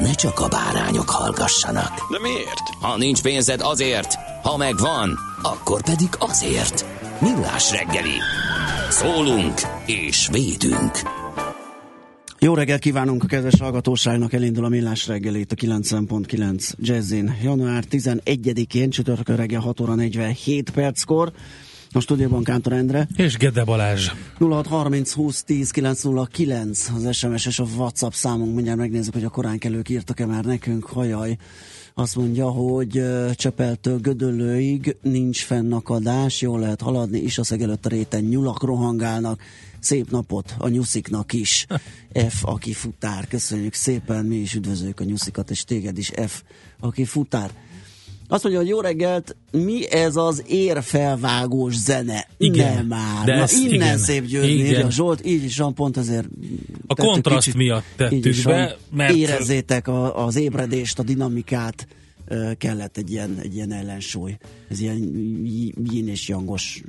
ne csak a bárányok hallgassanak. De miért? Ha nincs pénzed azért, ha megvan, akkor pedig azért. Millás reggeli. Szólunk és védünk. Jó reggelt kívánunk a kedves hallgatóságnak, elindul a Millás reggelét a 90.9 Jazzin. Január 11-én, csütörtökön reggel 6 óra 47 perckor. A stúdióban Kántor Endre. És Gede Balázs. 0630 20 10 909 az SMS és a WhatsApp számunk. Mindjárt megnézzük, hogy a korán kelők írtak-e már nekünk. Hajaj. Azt mondja, hogy Csepeltől Gödöllőig nincs fennakadás, jól lehet haladni, is a szeg előtt a réten nyulak rohangálnak. Szép napot a nyusziknak is. F, aki futár. Köszönjük szépen, mi is üdvözöljük a nyuszikat, és téged is F, aki futár. Azt mondja, hogy jó reggelt, mi ez az érfelvágós zene? Igen, Nem már. de Na, ez- innen igen, szép győzni, igen. írja Zsolt, így is van, pont ezért A kontraszt kicsit- miatt tettük be, van. mert- Érezzétek a, az ébredést, a dinamikát, kellett egy ilyen, egy ilyen ellensúly. Ez ilyen yin és jangos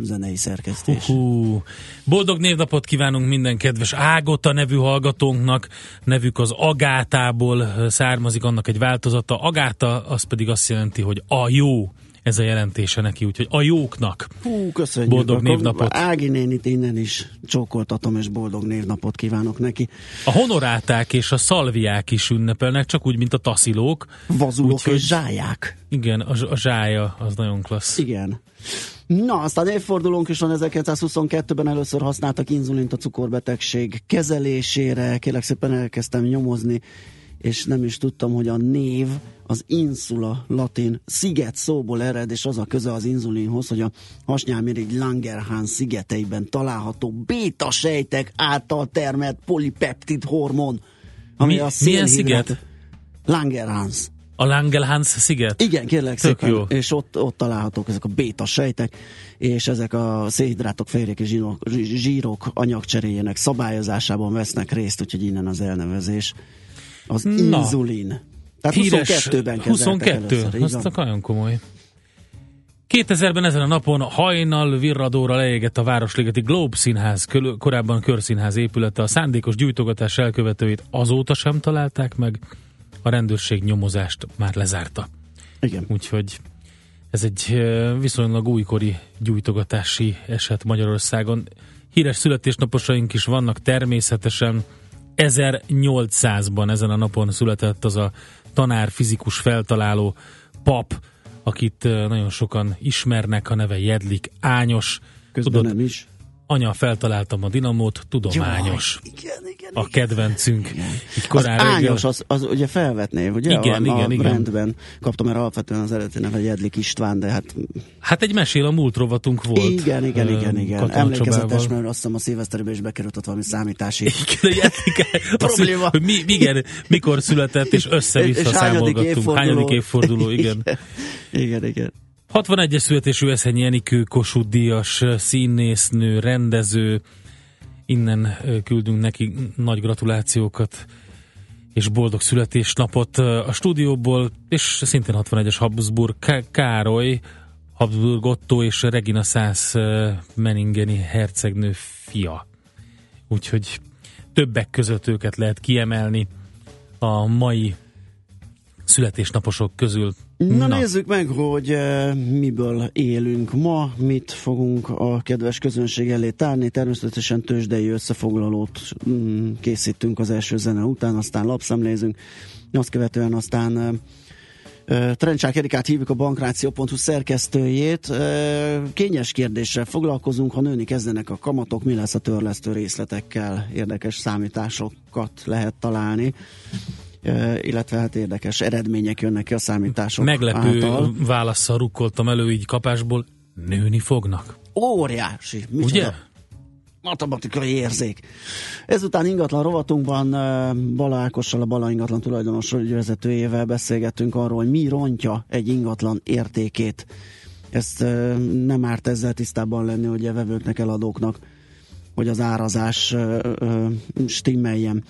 zenei szerkesztés. Hú, boldog névnapot kívánunk minden kedves Ágota nevű hallgatónknak. Nevük az Agátából származik, annak egy változata. Agáta az pedig azt jelenti, hogy a jó. Ez a jelentése neki, úgyhogy a jóknak. Hú, köszönjük. Boldog Akkor névnapot. Ági nénit innen is csókoltatom, és boldog névnapot kívánok neki. A honoráták és a szalviák is ünnepelnek, csak úgy, mint a taszilók. Vazulok Úgyhogy- és zsáják. Igen, a, a zsája az nagyon klassz. Igen. Na, aztán évfordulónk is van 1922-ben először használtak inzulint a cukorbetegség kezelésére. Kérlek szépen elkezdtem nyomozni, és nem is tudtam, hogy a név az insula latin sziget szóból ered, és az a köze az inzulinhoz, hogy a hasnyálmirigy Langerhans szigeteiben található béta sejtek által termelt polipeptid hormon, ami Mi- a milyen sziget? Langerhans. A Langelhans sziget? Igen, kérlek Tök szépen. jó. És ott, ott találhatók ezek a béta sejtek, és ezek a szénhidrátok, fehérjék és zsírok, zsírok anyagcseréjének szabályozásában vesznek részt, úgyhogy innen az elnevezés. Az Na. inzulin. Tehát Híres 22-ben kezdettek 22, először. az csak nagyon komoly. 2000-ben ezen a napon hajnal virradóra leégett a Városligeti Globe Színház, korábban Körszínház épülete. A szándékos gyújtogatás elkövetőit azóta sem találták meg, a rendőrség nyomozást már lezárta. Igen. Úgyhogy ez egy viszonylag újkori gyújtogatási eset Magyarországon. Híres születésnaposaink is vannak természetesen. 1800-ban ezen a napon született az a tanár, fizikus feltaláló pap, akit nagyon sokan ismernek, a neve Jedlik Ányos. Közben Tudod, nem is. Anya feltaláltam a dinamót, tudományos. Jaj, igen, igen, A igen. kedvencünk. Így Az reggel. ányos, az, az ugye felvetnév, ugye? Igen, a, a igen, igen. Rendben kaptam erre alapvetően az eredeti neve Jedlik István, de hát Hát egy mesél a múlt rovatunk volt. igen, igen, igen, igen. Emlékezetes, mert azt hiszem a szilveszterbe is bekerült ott valami számítási Igen, azt, Probléma. hogy mi, igen, mikor született, és össze-vissza És hányadik számolgattunk. évforduló? Hányadik évforduló, igen. igen, igen. 61-es születésű Eszenyi Enikő, Kossuth Díjas, színésznő, rendező. Innen küldünk neki nagy gratulációkat és boldog születésnapot a stúdióból, és szintén 61-es Habsburg Ká- Károly, Habsburg Otto és Regina Szász Meningeni hercegnő fia. Úgyhogy többek között őket lehet kiemelni a mai születésnaposok közül Na, Na. Nézzük meg, hogy uh, miből élünk ma, mit fogunk a kedves közönség elé tárni. Természetesen tőzsdei összefoglalót mm, készítünk az első zene után, aztán lapszemlézünk, azt követően aztán uh, Trencsák Erikát hívjuk a bankráció.hu szerkesztőjét. Kényes kérdéssel foglalkozunk, ha nőni kezdenek a kamatok, mi lesz a törlesztő részletekkel, érdekes számításokat lehet találni. Illetve hát érdekes eredmények jönnek ki a számítások Meglepő által. válaszsal rukkoltam elő így kapásból, nőni fognak. Óriási. Ugye? Micsoda matematikai érzék. Ezután ingatlan rovatunkban Bala Ákossal, a Bala ingatlan tulajdonos vezetőjével beszélgettünk arról, hogy mi rontja egy ingatlan értékét. Ezt nem árt ezzel tisztában lenni, hogy a vevőknek, eladóknak, hogy az árazás stimmeljen.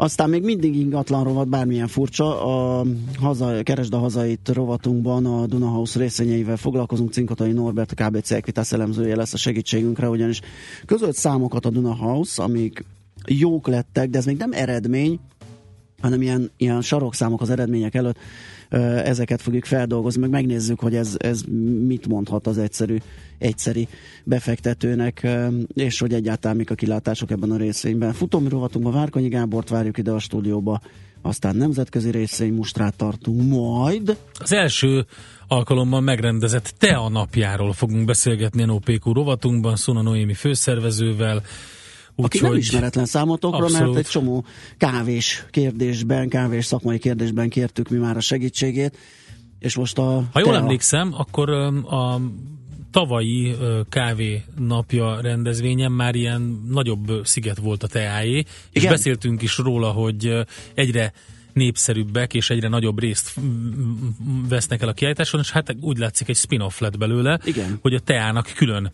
Aztán még mindig ingatlan rovat, bármilyen furcsa, a haza, Keresd a hazait rovatunkban a Dunahouse részvényeivel foglalkozunk. Cinkotai Norbert, a KBC Equitas elemzője lesz a segítségünkre, ugyanis közölt számokat a Dunahouse, amik jók lettek, de ez még nem eredmény, hanem ilyen, ilyen sarokszámok az eredmények előtt, ezeket fogjuk feldolgozni, meg megnézzük, hogy ez, ez mit mondhat az egyszerű, egyszeri befektetőnek, és hogy egyáltalán mik a kilátások ebben a részvényben. Futómi rovatunkban Várkonyi Gábort várjuk ide a stúdióba, aztán nemzetközi részvény mustrát tartunk, majd Az első alkalommal megrendezett te a napjáról fogunk beszélgetni NOPQ rovatunkban, Szuna Noémi főszervezővel, aki nem ismeretlen számotokra, Abszolút. mert egy csomó kávés kérdésben, kávés szakmai kérdésben kértük mi már a segítségét, és most a... ha jól a- emlékszem, akkor a tavalyi kávé napja rendezvényen már ilyen nagyobb sziget volt a teáé, és Igen. beszéltünk is róla, hogy egyre népszerűbbek és egyre nagyobb részt vesznek el a kiállításon, és hát úgy látszik egy spin-off lett belőle, Igen. hogy a teának külön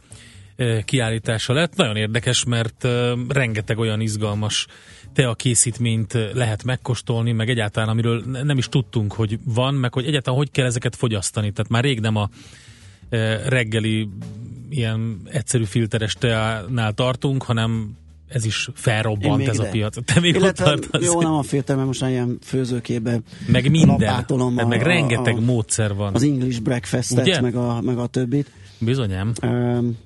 kiállítása lett. Nagyon érdekes, mert rengeteg olyan izgalmas tea készítményt lehet megkóstolni, meg egyáltalán amiről ne- nem is tudtunk, hogy van, meg hogy egyáltalán hogy kell ezeket fogyasztani. Tehát már rég nem a reggeli ilyen egyszerű filteres teánál tartunk, hanem ez is felrobbant ez a ide. piac. Te még ott Illetve, tartasz? jó, nem a filter, mert most már ilyen főzőkébe meg minden, meg, a- meg a- rengeteg a- módszer van. az English breakfastet, Ugye? meg a, meg a többit. Bizonyám.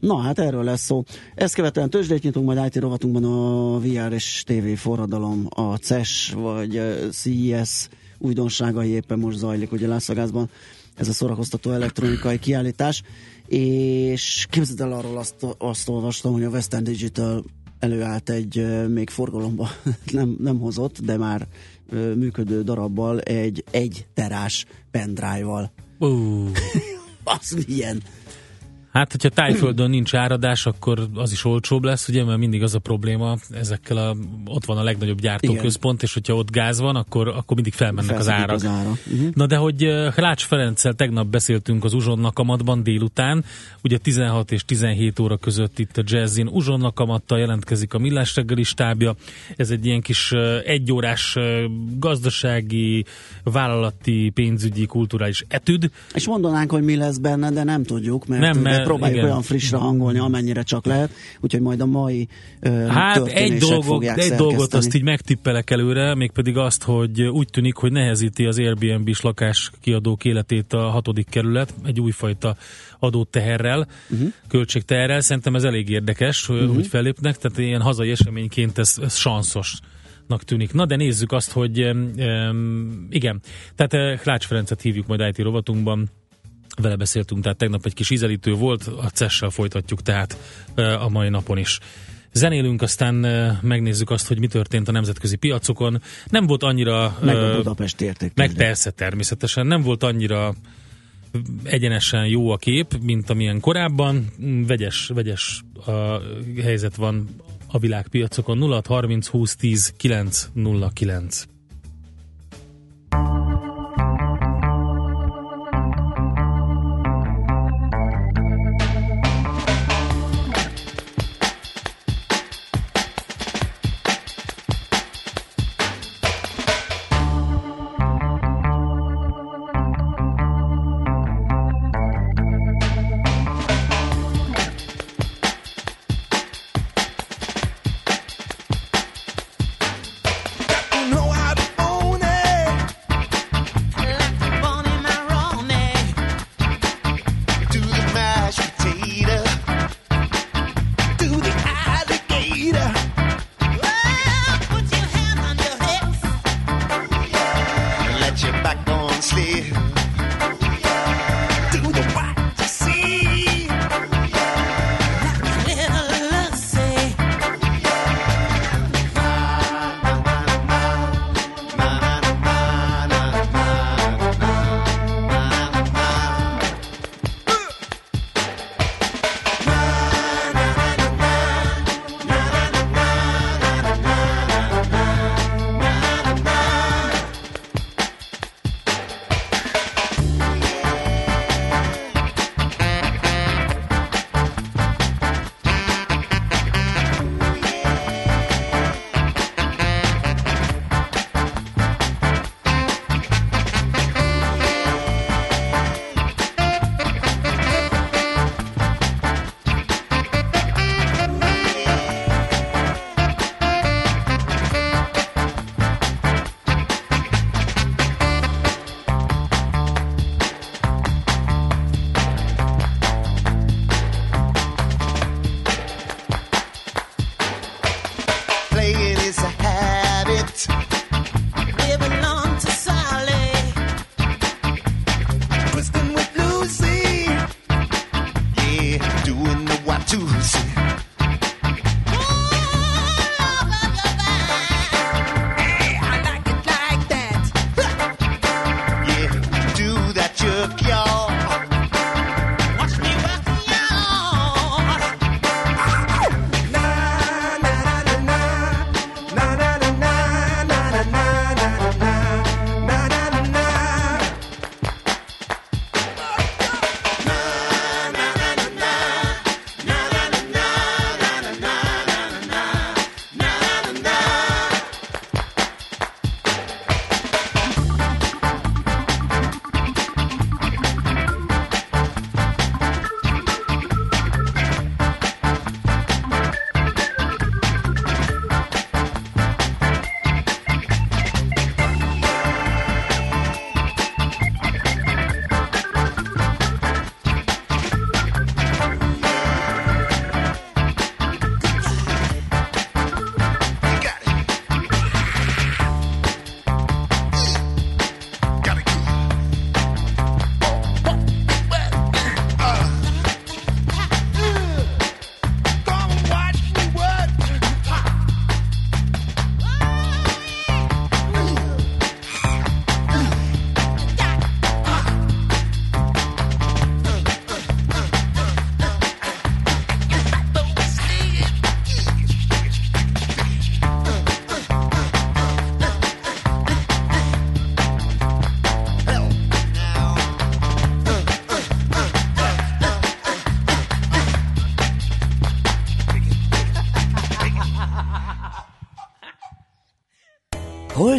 Na, hát erről lesz szó. Ezt követően tőzsdét nyitunk, majd IT rovatunkban a VR és TV forradalom, a CES vagy CES újdonságai éppen most zajlik, ugye Lászagázban ez a szórakoztató elektronikai kiállítás, és képzeld el arról azt, azt olvastam, hogy a Western Digital előállt egy még forgalomba nem, nem hozott, de már működő darabbal egy egy terás pendrive-val. Uh. Az milyen? Hát, hogyha tájföldön nincs áradás, akkor az is olcsóbb lesz, ugye, mert mindig az a probléma, ezekkel a, ott van a legnagyobb gyártóközpont, és hogyha ott gáz van, akkor, akkor mindig felmennek az árak. Az ára. Uh-huh. Na de hogy Rács Ferenccel tegnap beszéltünk az Uzsonna kamatban délután, ugye 16 és 17 óra között itt a Jazzin Uzsonna kamattal jelentkezik a Millás reggeli stábja. Ez egy ilyen kis egyórás gazdasági, vállalati, pénzügyi, kulturális etüd. És mondanánk, hogy mi lesz benne, de nem tudjuk, mert, Nem, nem, mert- próbáljuk igen. olyan frissre hangolni, amennyire csak lehet, úgyhogy majd a mai ö, Hát egy, dolgot, egy dolgot azt így megtippelek előre, mégpedig azt, hogy úgy tűnik, hogy nehezíti az Airbnb-s lakás kiadók életét a hatodik kerület, egy újfajta adóteherrel, uh-huh. költségteherrel. Szerintem ez elég érdekes, uh-huh. hogy fellépnek, tehát ilyen hazai eseményként ez, ez sanszos tűnik. Na de nézzük azt, hogy um, igen, tehát uh, Klács Ferencet hívjuk majd IT rovatunkban, vele beszéltünk, tehát tegnap egy kis ízelítő volt, a CES-sel folytatjuk tehát a mai napon is. Zenélünk, aztán megnézzük azt, hogy mi történt a nemzetközi piacokon. Nem volt annyira... Meg a Budapest érték. meg persze, természetesen. Nem volt annyira egyenesen jó a kép, mint amilyen korábban. Vegyes, vegyes a helyzet van a világpiacokon. 0 30 20 10 9 0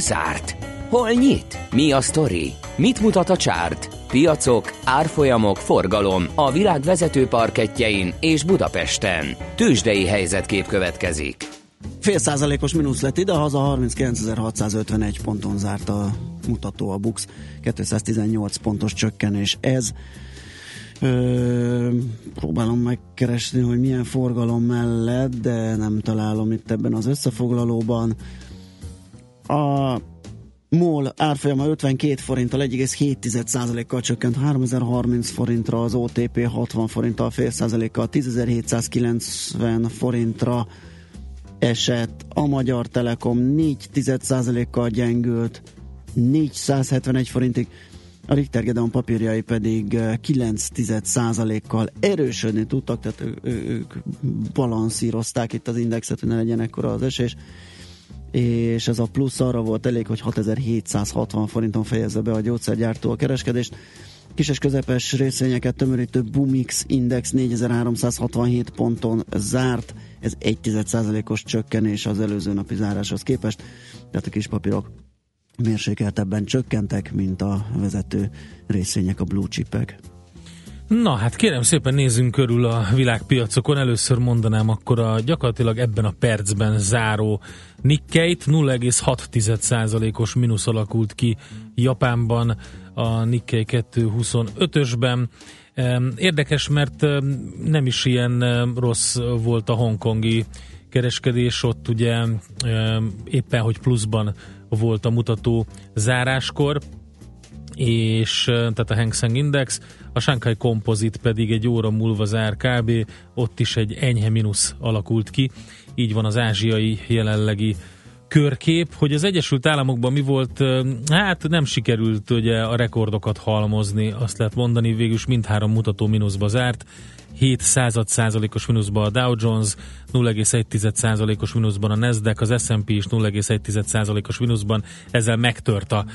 zárt? Hol nyit? Mi a sztori? Mit mutat a csárt? Piacok, árfolyamok, forgalom a világ vezető parketjein és Budapesten. Tősdei helyzetkép következik. Fél százalékos mínusz lett ide, haza 39.651 ponton zárt a mutató a Bux, 218 pontos csökkenés ez. Ö, próbálom megkeresni, hogy milyen forgalom mellett, de nem találom itt ebben az összefoglalóban. Árfolyama 52 forinttal 1,7%-kal csökkent 3030 forintra, az OTP 60 forinttal fél százalékkal 10.790 forintra esett, a Magyar Telekom 4% kal gyengült 471 forintig, a Richter Gedeon papírjai pedig 9% kal erősödni tudtak, tehát ők balanszírozták itt az indexet, hogy ne legyen ekkora az esés és ez a plusz arra volt elég, hogy 6760 forinton fejezze be a gyógyszergyártó a kereskedést. Kis és közepes részvényeket tömörítő Bumix Index 4367 ponton zárt, ez 1,1%-os csökkenés az előző napi záráshoz képest, tehát a kis papírok mérsékeltebben csökkentek, mint a vezető részvények, a blue chipek. Na hát kérem szépen nézzünk körül a világpiacokon. Először mondanám akkor a gyakorlatilag ebben a percben záró Nikkeit 0,6%-os mínusz alakult ki Japánban a Nikkei 225-ösben. Érdekes, mert nem is ilyen rossz volt a hongkongi kereskedés, ott ugye éppen, hogy pluszban volt a mutató záráskor, és tehát a Hang Seng Index, a Shanghai Composite pedig egy óra múlva zár kb. Ott is egy enyhe mínusz alakult ki. Így van az ázsiai jelenlegi körkép, hogy az Egyesült Államokban mi volt, hát nem sikerült ugye a rekordokat halmozni, azt lehet mondani, végülis mindhárom mutató mínuszba zárt, 7 század százalékos mínuszban a Dow Jones, 0,1 százalékos mínuszban a Nasdaq, az S&P is 0,1 százalékos mínuszban, ezzel megtört a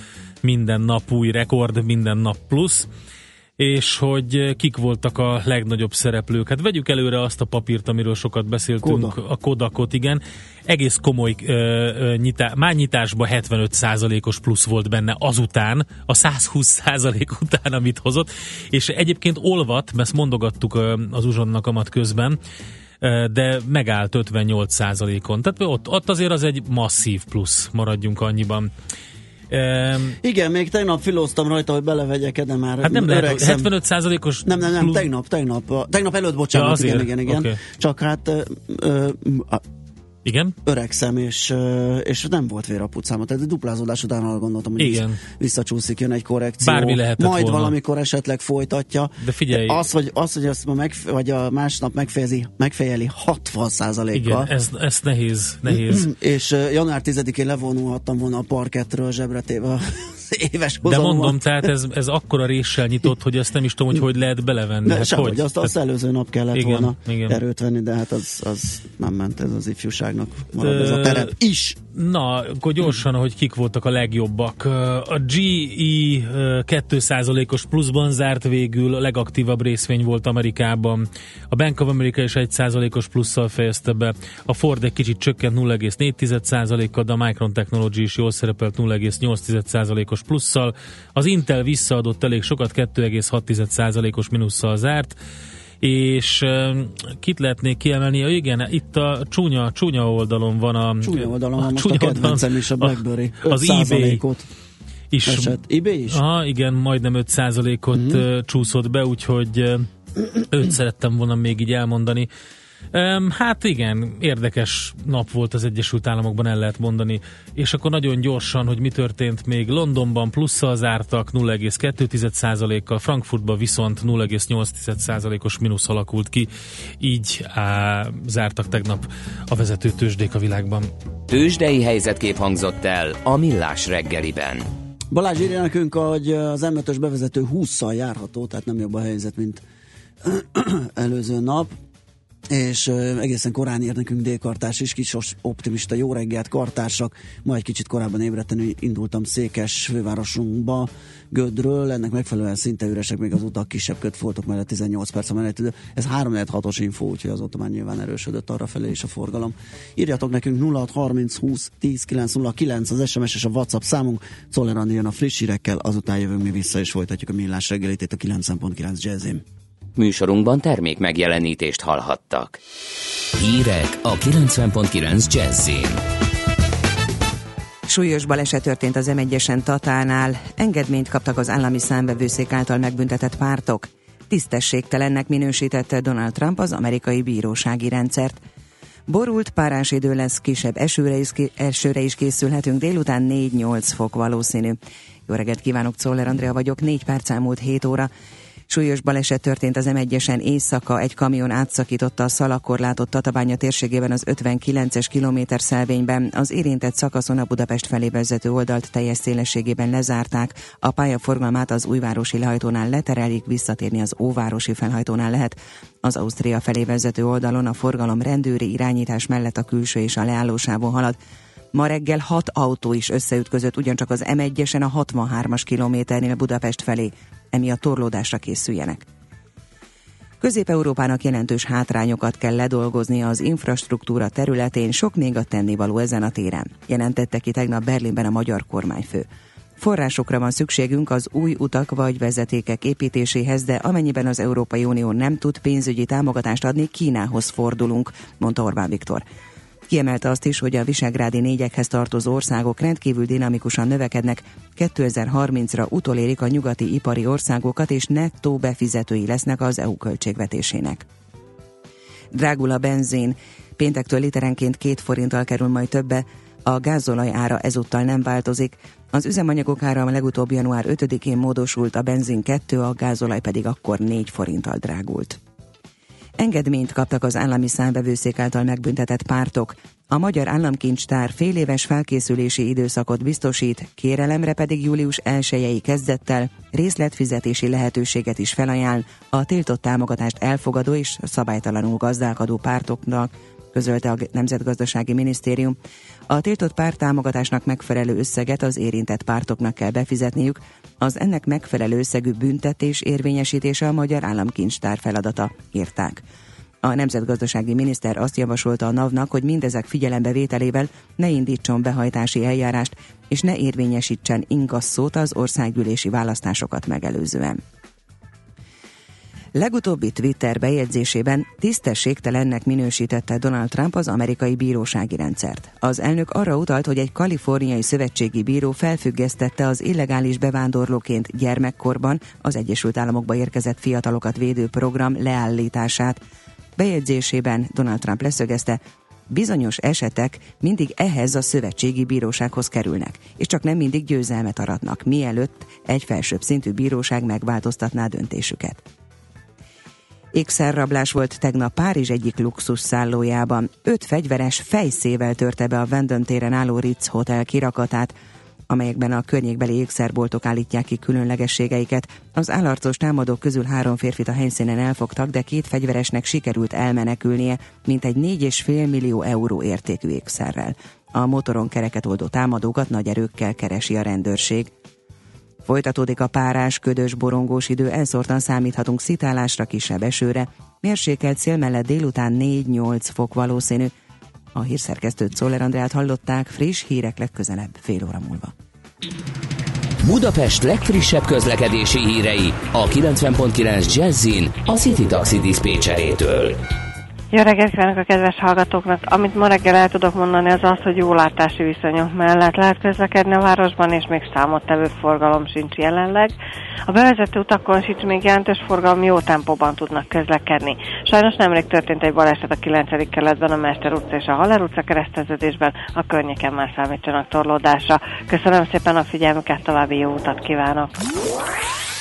minden nap új rekord, minden nap plusz és hogy kik voltak a legnagyobb szereplők. Hát vegyük előre azt a papírt, amiről sokat beszéltünk, Kodak. a Kodakot, igen. Egész komoly ö, ö, nyitá, már nyitásban 75%-os plusz volt benne azután, a 120% után, amit hozott, és egyébként olvat, mert ezt mondogattuk az uzsonnak amat közben, de megállt 58%-on. Tehát ott, ott azért az egy masszív plusz, maradjunk annyiban. Um, Igen, még tegnap filóztam rajta, hogy belevegyek de már Hát nem lehet, 75%-os Nem, nem, nem, tegnap, tegnap, tegnap előtt, bocsánat, ja, igen, igen, igen. Okay. Csak hát ö, ö, igen? Öregszem, és, és nem volt vér a pucáma. Tehát duplázódás után arra gondoltam, hogy Igen. visszacsúszik, jön egy korrekció. Bármi lehetett Majd volna. valamikor esetleg folytatja. De figyelj. Az, hogy, az, hogy azt ma meg, vagy a másnap megfejezi, megfejeli 60 kal Igen, ez, ez nehéz, nehéz. és január 10-én levonulhattam volna a parkettről zsebretéve éves De mondom, tehát ez, ez akkora réssel nyitott, hogy ezt nem is tudom, hogy hogy lehet belevenni. De hát sem, hogy? Azt, azt előző nap kellett igen, volna igen. erőt venni, de hát az, az nem ment ez az ifjúságnak marad ez a terep is. Na, akkor gyorsan, hogy kik voltak a legjobbak. A GE 2%-os pluszban zárt végül, a legaktívabb részvény volt Amerikában. A Bank of America is 1%-os plusszal fejezte be. A Ford egy kicsit csökkent 0,4%-kal, de a Micron Technology is jól szerepelt 0,8%-os plusszal. Az Intel visszaadott elég sokat, 2,6%-os mínusszal zárt és kit lehetnék kiemelni? Ja, igen, itt a csúnya, csúnya oldalon van a... Csúnya oldalon van, a, most a kedvencem is a BlackBerry. A, az eBay is. Esett. eBay is? Aha, igen, majdnem 5%-ot mm-hmm. csúszott be, úgyhogy őt szerettem volna még így elmondani. Hát igen, érdekes nap volt az Egyesült Államokban, el lehet mondani. És akkor nagyon gyorsan, hogy mi történt még Londonban plusszal zártak 0,2%-kal, Frankfurtban viszont 0,8%-os mínusz alakult ki. Így á, zártak tegnap a vezető tőzsdék a világban. Tőzsdei helyzetkép hangzott el a Millás reggeliben. Balázs írja nekünk, hogy az M5-ös bevezető 20-szal járható, tehát nem jobb a helyzet, mint előző nap és egészen korán ér nekünk délkartás is, kis optimista jó reggelt kartársak, ma egy kicsit korábban ébredten indultam Székes fővárosunkba, Gödről, ennek megfelelően szinte üresek még az utak, kisebb kötfoltok mellett 18 perc a menetidő. Ez 3 6 os info, úgyhogy azóta már nyilván erősödött arra is a forgalom. Írjatok nekünk 0630 20 10 909 az SMS és a WhatsApp számunk. Czoller a friss hírekkel, azután jövünk mi vissza és folytatjuk a millás reggelit itt a 9.9 jazzim. Műsorunkban termék megjelenítést hallhattak. Hírek a 90.9 Jazzin. Súlyos baleset történt az M1-esen Tatánál. Engedményt kaptak az állami számbevőszék által megbüntetett pártok. Tisztességtelennek minősítette Donald Trump az amerikai bírósági rendszert. Borult párás idő lesz, kisebb esőre is, esőre is készülhetünk, délután 4-8 fok valószínű. Jó reggelt kívánok, Czoller Andrea vagyok, 4 perc elmúlt 7 óra. Súlyos baleset történt az M1-esen éjszaka, egy kamion átszakította a szalakorlátot Tatabánya térségében az 59-es kilométer szelvényben. Az érintett szakaszon a Budapest felé vezető oldalt teljes szélességében lezárták. A pályaforgalmát az újvárosi lehajtónál leterelik, visszatérni az óvárosi felhajtónál lehet. Az Ausztria felé vezető oldalon a forgalom rendőri irányítás mellett a külső és a leállósávon halad. Ma reggel hat autó is összeütközött ugyancsak az M1-esen a 63-as kilométernél Budapest felé emiatt torlódásra készüljenek. Közép-Európának jelentős hátrányokat kell ledolgozni az infrastruktúra területén, sok még a tennivaló ezen a téren, jelentette ki tegnap Berlinben a magyar kormányfő. Forrásokra van szükségünk az új utak vagy vezetékek építéséhez, de amennyiben az Európai Unió nem tud pénzügyi támogatást adni, Kínához fordulunk, mondta Orbán Viktor. Kiemelte azt is, hogy a visegrádi négyekhez tartozó országok rendkívül dinamikusan növekednek, 2030-ra utolérik a nyugati ipari országokat, és nettó befizetői lesznek az EU költségvetésének. Drágul a benzin, péntektől literenként két forinttal kerül majd többe, a gázolaj ára ezúttal nem változik. Az üzemanyagok ára a legutóbb január 5-én módosult, a benzin 2, a gázolaj pedig akkor 4 forinttal drágult. Engedményt kaptak az állami számbevőszék által megbüntetett pártok. A Magyar Államkincstár fél éves felkészülési időszakot biztosít, kérelemre pedig július 1 kezdettel részletfizetési lehetőséget is felajánl a tiltott támogatást elfogadó és szabálytalanul gazdálkodó pártoknak, közölte a Nemzetgazdasági Minisztérium. A tiltott párt támogatásnak megfelelő összeget az érintett pártoknak kell befizetniük, az ennek megfelelő összegű büntetés érvényesítése a Magyar Államkincstár feladata, írták. A nemzetgazdasági miniszter azt javasolta a NAV-nak, hogy mindezek figyelembevételével ne indítson behajtási eljárást, és ne érvényesítsen ingasszót az országgyűlési választásokat megelőzően. Legutóbbi Twitter bejegyzésében tisztességtelennek minősítette Donald Trump az amerikai bírósági rendszert. Az elnök arra utalt, hogy egy kaliforniai szövetségi bíró felfüggesztette az illegális bevándorlóként gyermekkorban az Egyesült Államokba érkezett fiatalokat védő program leállítását. Bejegyzésében Donald Trump leszögezte, bizonyos esetek mindig ehhez a szövetségi bírósághoz kerülnek, és csak nem mindig győzelmet aratnak, mielőtt egy felsőbb szintű bíróság megváltoztatná döntésüket. Ékszerrablás volt tegnap Párizs egyik luxus szállójában. Öt fegyveres fejszével törte be a Vendon téren álló Ritz Hotel kirakatát, amelyekben a környékbeli ékszerboltok állítják ki különlegességeiket. Az állarcos támadók közül három férfit a helyszínen elfogtak, de két fegyveresnek sikerült elmenekülnie, mint egy 4,5 millió euró értékű ékszerrel. A motoron kereket oldó támadókat nagy erőkkel keresi a rendőrség. Folytatódik a párás, ködös, borongós idő, elszórtan számíthatunk szitálásra, kisebb esőre. Mérsékelt szél mellett délután 4-8 fok valószínű. A hírszerkesztőt Szoller Andrát hallották, friss hírek legközelebb fél óra múlva. Budapest legfrissebb közlekedési hírei a 90.9 Jazzin a City Taxi Dispécsejétől. Jó reggelt kívánok a kedves hallgatóknak! Amit ma reggel el tudok mondani, az az, hogy jó látási viszonyok mellett lehet közlekedni a városban, és még számottevő forgalom sincs jelenleg. A bevezető utakon sincs még jelentős forgalom, jó tempóban tudnak közlekedni. Sajnos nemrég történt egy baleset a 9. keletben, a Mester utca és a Haller utca kereszteződésben, a környéken már számítsanak torlódásra. Köszönöm szépen a figyelmüket, további jó utat kívánok!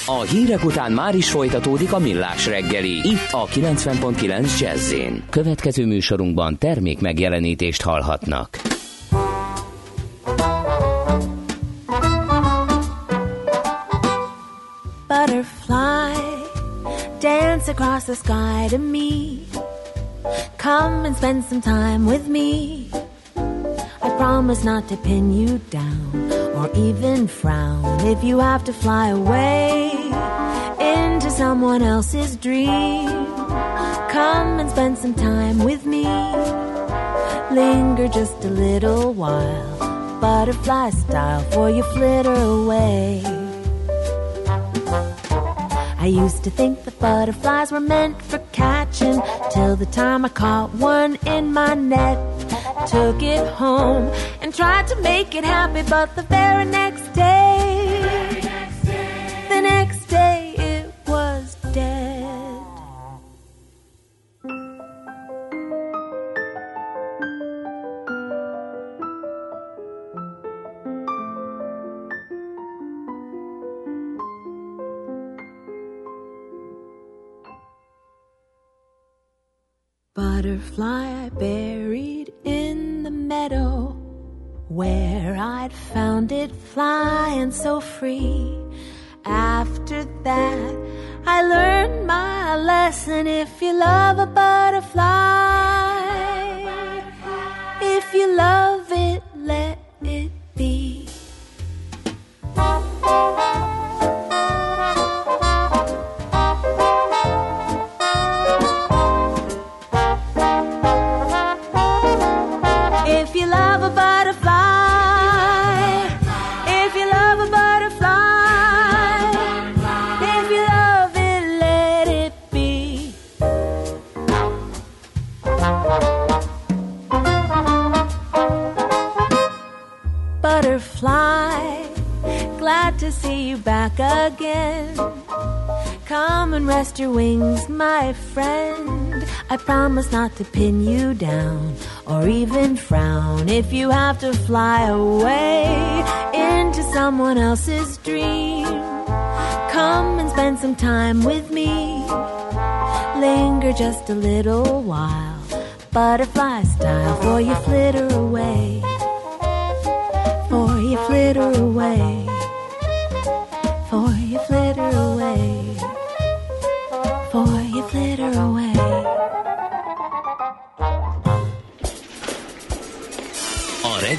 A hírek után már is folytatódik a millás reggeli. Itt a 90.9 jazz Következő műsorunkban termék megjelenítést hallhatnak. Butterfly, dance across the sky to me. Come and spend some time with me. I promise not to pin you down or even frown if you have to fly away into someone else's dream. Come and spend some time with me. Linger just a little while, butterfly style, for you flitter away. I used to think that butterflies were meant for catching till the time I caught one in my net. Took it home and tried to make it happy, but the very next day, Butterfly buried in the meadow where I'd found it flying so free. After that, I learned my lesson. If you love a butterfly, if you love it, let it be. Come and rest your wings, my friend. I promise not to pin you down or even frown if you have to fly away into someone else's dream. Come and spend some time with me. Linger just a little while, butterfly style, for you flitter away. For you flitter away.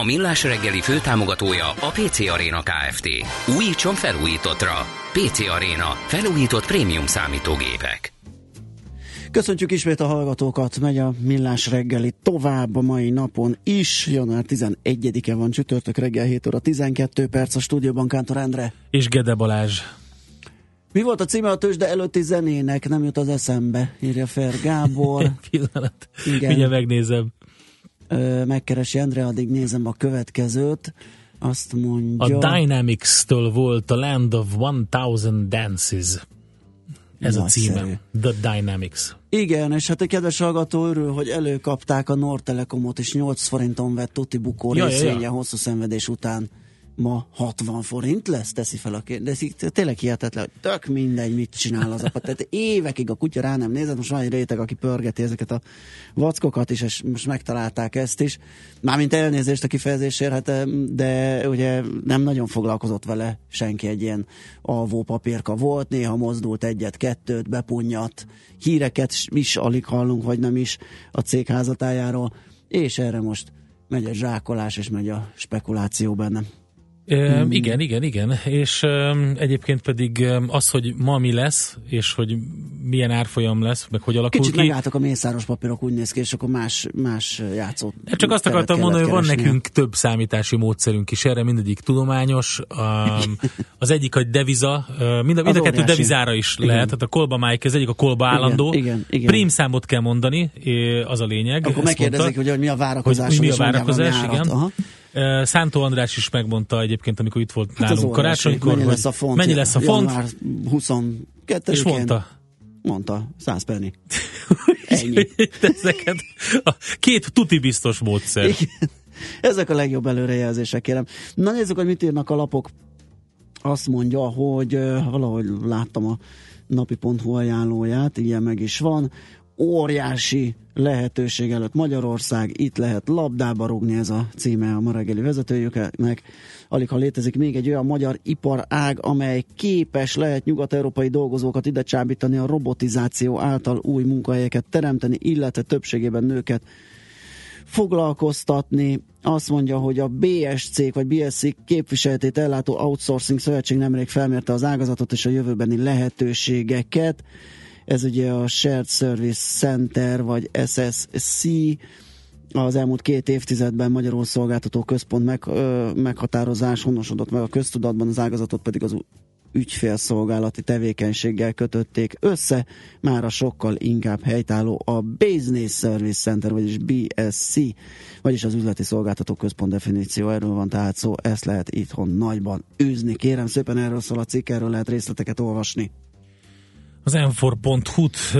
A Millás reggeli főtámogatója a PC Arena Kft. Újítson felújítottra. PC Arena. Felújított prémium számítógépek. Köszöntjük ismét a hallgatókat, megy a millás reggeli tovább a mai napon is. Január 11-e van csütörtök reggel 7 óra 12 perc a stúdióban Kántor Endre. És Gede Balázs. Mi volt a címe a tőzsde előtti zenének? Nem jut az eszembe, írja Fer Gábor. Pillanat. Igen. Mindjárt megnézem. Megkeresi Endre, addig nézem a következőt. Azt mondja... A Dynamics-től volt a Land of 1000 Dances. Ez a Nagyszerű. címe. The Dynamics. Igen, és hát egy kedves hallgató örül, hogy előkapták a Nortelekomot, és 8 forinton vett Tuti Bukó Ja, ja, részvénye ja. hosszú szenvedés után. Ma 60 forint lesz, teszi fel a így tényleg hihetetlen, hogy tök mindegy, mit csinál az apa. Tehát évekig a kutya rá nem nézett, most van egy réteg, aki pörgeti ezeket a vackokat is, és most megtalálták ezt is. Mármint elnézést a kifejezésért, hát, de ugye nem nagyon foglalkozott vele senki egy ilyen alvó papírka volt, néha mozdult egyet-kettőt, bepunnyadt, híreket is alig hallunk, vagy nem is a cég házatájáról, és erre most megy a zsákolás, és megy a spekuláció benne. Mm. Igen, igen, igen. És um, egyébként pedig um, az, hogy ma mi lesz, és hogy milyen árfolyam lesz, meg hogy alakul Kicsit ki. megálltak a mészáros papírok, úgy néz ki, és akkor más, más játszó. Hát Csak azt akartam mondani, hogy van nekünk több számítási módszerünk is erre, mindegyik tudományos. Um, az egyik a deviza, uh, mind a, mind a kettő óriási. devizára is Igen. lehet, tehát a kolba májk, ez egyik a kolba állandó. igen, igen. Prím számot kell mondani, az a lényeg. Akkor megkérdezik, mondta. hogy, mi a várakozás. Hogy mi a várakozás, árat. igen. Aha. Szántó András is megmondta egyébként, amikor itt volt Hát nálunk karácsonykor, Mennyi lesz a font? mennyi lesz a font, Január 22 és mondta. Mondta, 100 penny. Ennyi. Ezeket a két tuti biztos módszer. Igen. Ezek a legjobb előrejelzések, kérem. Na nézzük, hogy mit írnak a lapok. Azt mondja, hogy valahogy láttam a napi.hu ajánlóját, ilyen meg is van. Óriási lehetőség előtt Magyarország, itt lehet labdába rúgni, ez a címe a ma reggeli vezetőjüknek. Alig ha létezik még egy olyan magyar iparág, amely képes lehet nyugat-európai dolgozókat ide csábítani a robotizáció által új munkahelyeket teremteni, illetve többségében nőket foglalkoztatni. Azt mondja, hogy a BSC vagy BSC képviseletét ellátó Outsourcing Szövetség nemrég felmérte az ágazatot és a jövőbeni lehetőségeket. Ez ugye a Shared Service Center vagy SSC az elmúlt két évtizedben Magyarul Szolgáltató Központ meg, ö, meghatározás honosodott meg a köztudatban, az ágazatot pedig az ügyfélszolgálati tevékenységgel kötötték össze, már a sokkal inkább helytálló a Business Service Center, vagyis BSC, vagyis az üzleti szolgáltató központ definíció, erről van tehát szó, ezt lehet itthon nagyban űzni. Kérem szépen, erről szól a cikk, erről lehet részleteket olvasni. Az m4.hu-t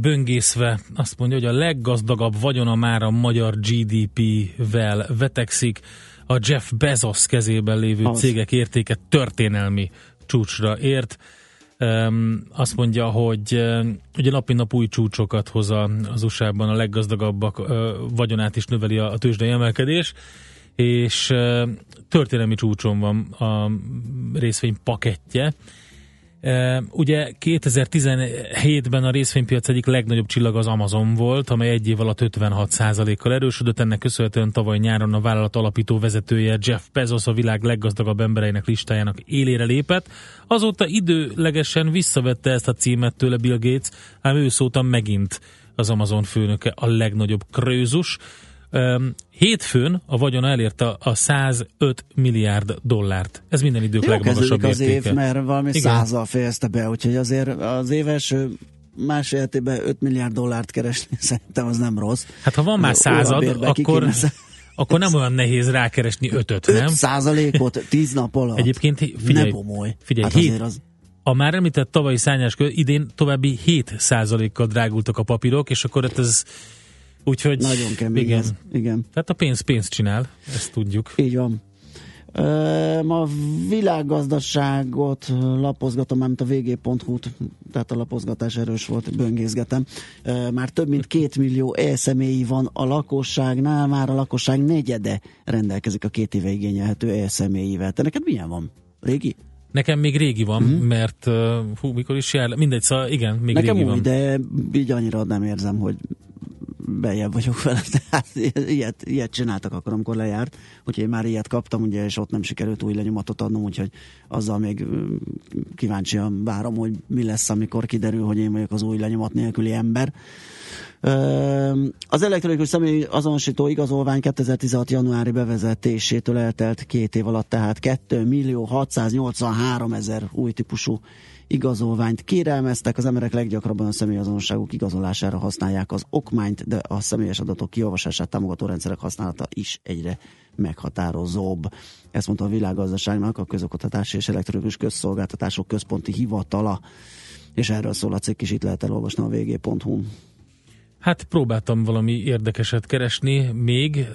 böngészve azt mondja, hogy a leggazdagabb vagyona már a magyar GDP-vel vetekszik. A Jeff Bezos kezében lévő Az. cégek értéke történelmi csúcsra ért. Um, azt mondja, hogy um, ugye napi nap új csúcsokat hoz az USA-ban, a leggazdagabbak uh, vagyonát is növeli a, a tőzsdei emelkedés, és uh, történelmi csúcson van a részvény pakettje. Ugye 2017-ben a részvénypiac egyik legnagyobb csillag az Amazon volt, amely egy év alatt 56%-kal erősödött, ennek köszönhetően tavaly nyáron a vállalat alapító vezetője Jeff Bezos a világ leggazdagabb embereinek listájának élére lépett. Azóta időlegesen visszavette ezt a címet tőle Bill Gates, ám ő szóta megint az Amazon főnöke a legnagyobb krőzus. Hétfőn a vagyona elérte a 105 milliárd dollárt. Ez minden idők Jó legmagasabb az értéke. év, mert valami Igen. százal fejezte be, úgyhogy azért az év első más életében 5 milliárd dollárt keresni szerintem az nem rossz. Hát ha van már század, akkor, akkor nem olyan nehéz rákeresni ötöt, 5 nem? százalékot 10 nap alatt. Egyébként figyelj, ne bomolj. figyelj hát hét, az, a már említett tavalyi szányás idén további 7% kal drágultak a papírok, és akkor ez úgyhogy nagyon kemény igen. ez. Igen. Tehát a pénz pénzt csinál, ezt tudjuk. Így van. Ma a világgazdaságot lapozgatom, mármint a vg.hu-t, tehát a lapozgatás erős volt, böngészgetem. Már több mint két millió e-személyi van a lakosságnál, már a lakosság negyede rendelkezik a két éve igényelhető e-személyivel. Te neked milyen van? Régi? Nekem még régi van, Mhm. mm-hmm. mert hú, mikor is jár, mindegy, szóval igen, még Nekem régi új, van. de így annyira nem érzem, hogy bejebb vagyok vele. Tehát ilyet, ilyet csináltak akkor, amikor lejárt. Úgyhogy én már ilyet kaptam, ugye, és ott nem sikerült új lenyomatot adnom, úgyhogy azzal még kíváncsian várom, hogy mi lesz, amikor kiderül, hogy én vagyok az új lenyomat nélküli ember. Az elektronikus személy azonosító igazolvány 2016. januári bevezetésétől eltelt két év alatt, tehát 2 millió 683 ezer új típusú igazolványt kérelmeztek. Az emberek leggyakrabban a személyazonosságuk igazolására használják az okmányt, de a személyes adatok kiolvasását támogató rendszerek használata is egyre meghatározóbb. Ezt mondta a világgazdaságnak a közoktatási és elektronikus közszolgáltatások központi hivatala, és erről szól a cikk is, itt lehet elolvasni a vg.hu. Hát próbáltam valami érdekeset keresni még,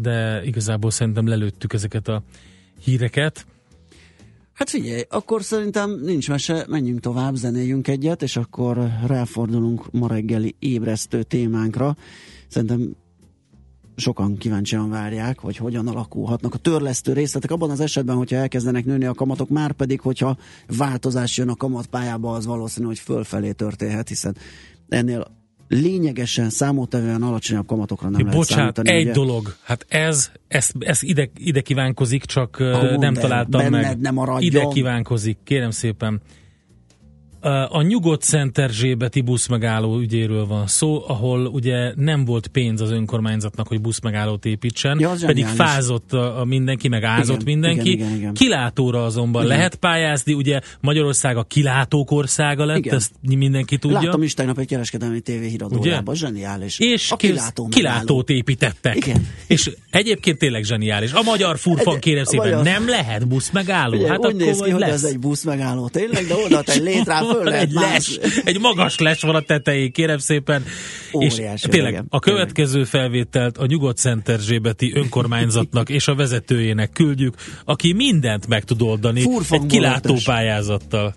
de igazából szerintem lelőttük ezeket a híreket. Hát figyelj, akkor szerintem nincs mese, menjünk tovább, zenéljünk egyet, és akkor ráfordulunk ma reggeli ébresztő témánkra. Szerintem sokan kíváncsian várják, hogy hogyan alakulhatnak a törlesztő részletek abban az esetben, hogyha elkezdenek nőni a kamatok, már pedig, hogyha változás jön a kamatpályába, az valószínű, hogy fölfelé történhet, hiszen ennél lényegesen számottevően alacsonyabb kamatokra nem lehet Bocsánat, számítani. egy ugye? dolog, hát ez, ez, ez ide, ide kívánkozik, csak mondd nem találtam meg. ne maradjon. ide kívánkozik, kérem szépen. A nyugodt Szent Erzsébeti buszmegálló ügyéről van szó, ahol ugye nem volt pénz az önkormányzatnak, hogy buszmegállót építsen, Ja, pedig fázott a, mindenki, meg ázott Igen, mindenki. igen, igen, igen. Kilátóra azonban Igen. lehet pályázni, ugye Magyarország a kilátók országa lett, Igen. ezt mindenki tudja. Láttam is tegnap egy kereskedelmi tévéhíradójában, zseniális. És a kilátó kilátót építettek. Igen. És egyébként tényleg zseniális. A magyar furfan kérem szépen, magyar- nem lehet busz megálló. Ugye, hát úgy akkor néz ki, hogy ez egy busz megálló, tényleg, de oda egy létrá föl lehet egy les, egy magas les van a tetején, kérem szépen. Óriási, és tényleg igen. a következő felvételt a Nyugodt Szent Erzsébeti önkormányzatnak és a vezetőjének küldjük, aki mindent meg tud oldani Furfangból egy kilátó pályázattal.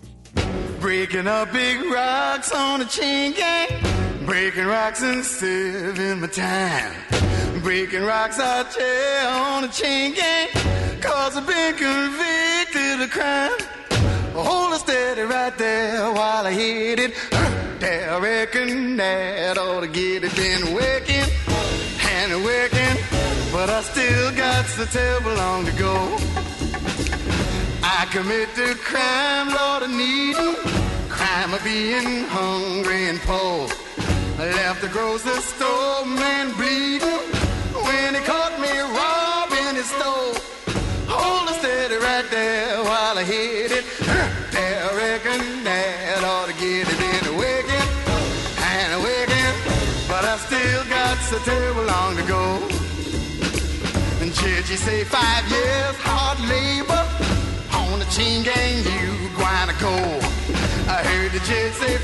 Breaking up big rocks on a chain gang. Breaking rocks and saving my time. Breaking rocks out there on a chain gang. Cause I've been convicted of crime. Hold it steady right there while I hit it. I reckon that ought to get it. Been working and working, but I still got so terrible long to go. I commit the crime, Lord, of needing, crime of being hungry and poor. I left the grocery store, man, bleeding when he caught me robbing his store. Hold it steady right there while I hit it. So long to go. And church, you say five years hard labor on the chain gang, you gonna go. I heard the judge say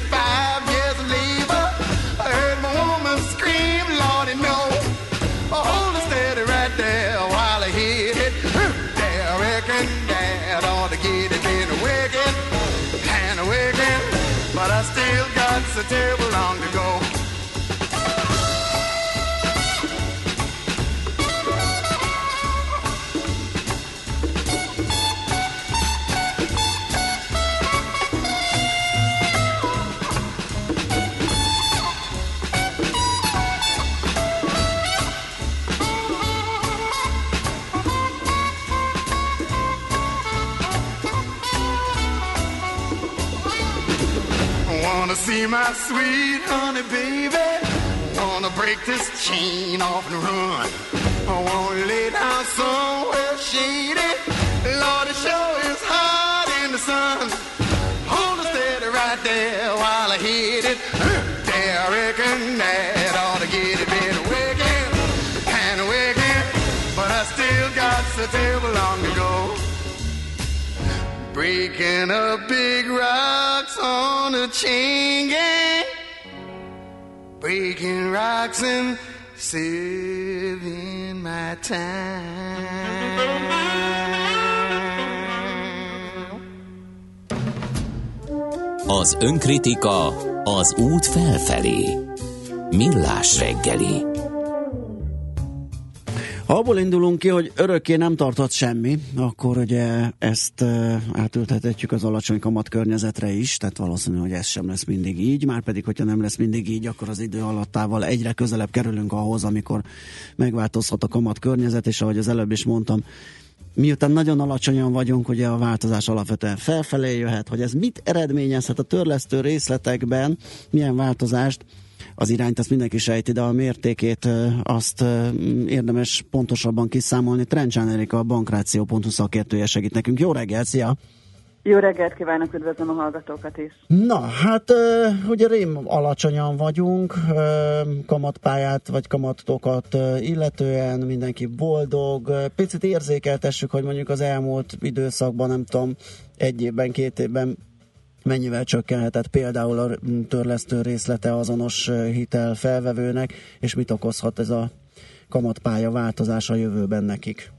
see my sweet honey baby. Wanna break this chain off and run. I wanna lay down somewhere shady. Lord, it sure is hot in the sun. Hold it steady right there while I hit it. There, I reckon that ought to get it been wicked and wicked, but I still got so terrible long to go. Breaking up big rocks on a chain gang. Breaking rocks and saving my time. Az önkritika az út felfelé. Millás reggeli. Abból indulunk ki, hogy örökké nem tartott semmi, akkor ugye ezt uh, átültethetjük az alacsony kamat környezetre is, tehát valószínű, hogy ez sem lesz mindig így, már pedig, hogyha nem lesz mindig így, akkor az idő alattával egyre közelebb kerülünk ahhoz, amikor megváltozhat a kamat környezet, és ahogy az előbb is mondtam, miután nagyon alacsonyan vagyunk, ugye a változás alapvetően felfelé jöhet, hogy ez mit eredményezhet a törlesztő részletekben, milyen változást, az irányt azt mindenki sejti, de a mértékét azt érdemes pontosabban kiszámolni. Trencsán Erika, a bankráció.hu szakértője segít nekünk. Jó reggel, szia! Jó reggelt kívánok, üdvözlöm a hallgatókat is. Na, hát ugye rém alacsonyan vagyunk, kamatpályát vagy kamatokat illetően mindenki boldog. Picit érzékeltessük, hogy mondjuk az elmúlt időszakban, nem tudom, egy évben, két évben mennyivel csökkenhetett például a törlesztő részlete azonos hitel felvevőnek, és mit okozhat ez a kamatpálya változás a jövőben nekik.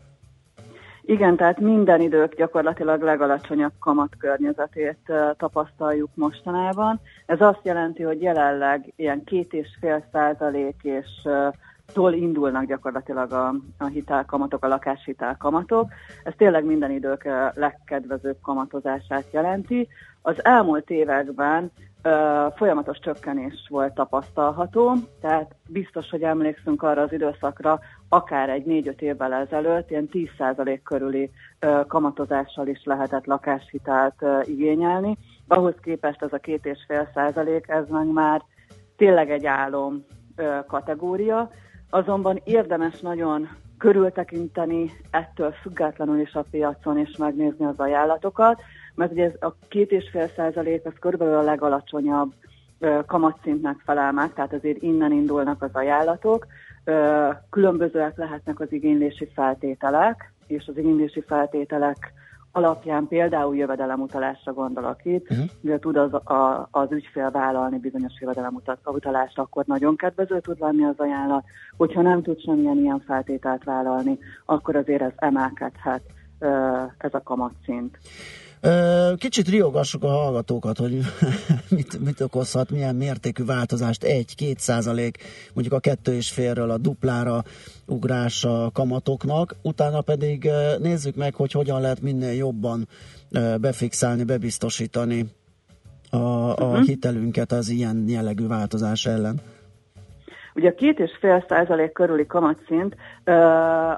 Igen, tehát minden idők gyakorlatilag legalacsonyabb kamat környezetét ö, tapasztaljuk mostanában. Ez azt jelenti, hogy jelenleg ilyen két és fél százalék és tól indulnak gyakorlatilag a, a hitelkamatok, a lakáshitelkamatok. Ez tényleg minden idők legkedvezőbb kamatozását jelenti. Az elmúlt években ö, folyamatos csökkenés volt tapasztalható, tehát biztos, hogy emlékszünk arra az időszakra, akár egy 4-5 évvel ezelőtt ilyen 10% körüli ö, kamatozással is lehetett lakáshitelt ö, igényelni. ahhoz képest ez a két és fél százalék, ez meg már tényleg egy álom kategória, azonban érdemes nagyon körültekinteni ettől függetlenül is a piacon, és megnézni az ajánlatokat, mert ugye ez a két és fél százalék az körülbelül a legalacsonyabb kamatszintnek felel meg, tehát azért innen indulnak az ajánlatok. Különbözőek lehetnek az igénylési feltételek, és az igénylési feltételek alapján például jövedelemutalásra gondolok itt, uh-huh. ugye tud az, a, az ügyfél vállalni bizonyos jövedelemutalást, akkor nagyon kedvező tud lenni az ajánlat, hogyha nem tud semmilyen ilyen feltételt vállalni, akkor azért ez emelkedhet ez a kamatszint. Kicsit riogassuk a hallgatókat, hogy mit, mit okozhat, milyen mértékű változást, egy-két százalék, mondjuk a kettő és félről a duplára ugrás a kamatoknak, utána pedig nézzük meg, hogy hogyan lehet minél jobban befixálni, bebiztosítani a, a uh-huh. hitelünket az ilyen jellegű változás ellen. Ugye a két és fél százalék körüli kamatszint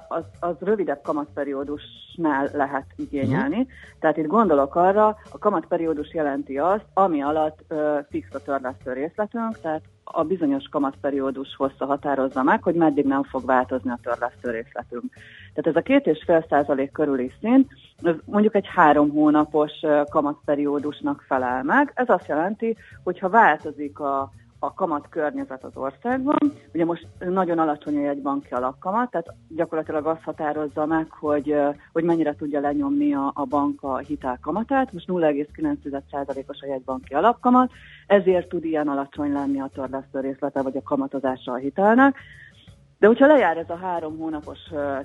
az, az rövidebb kamatperiódusnál lehet igényelni. Uh-huh. Tehát itt gondolok arra, a kamatperiódus jelenti azt, ami alatt fix a törlesztő részletünk, tehát a bizonyos kamatperiódus hossza határozza meg, hogy meddig nem fog változni a törlesztő részletünk. Tehát ez a két és fél százalék körüli szint, ez mondjuk egy három hónapos kamatperiódusnak felel meg. Ez azt jelenti, hogy ha változik a a kamat környezet az országban. Ugye most nagyon alacsony a jegybanki alapkamat, tehát gyakorlatilag azt határozza meg, hogy, hogy mennyire tudja lenyomni a, a bank a hitelkamatát. Most 0,9%-os a jegybanki alapkamat, ezért tud ilyen alacsony lenni a törlesztő részlete vagy a kamatozása a hitelnek. De hogyha lejár ez a három hónapos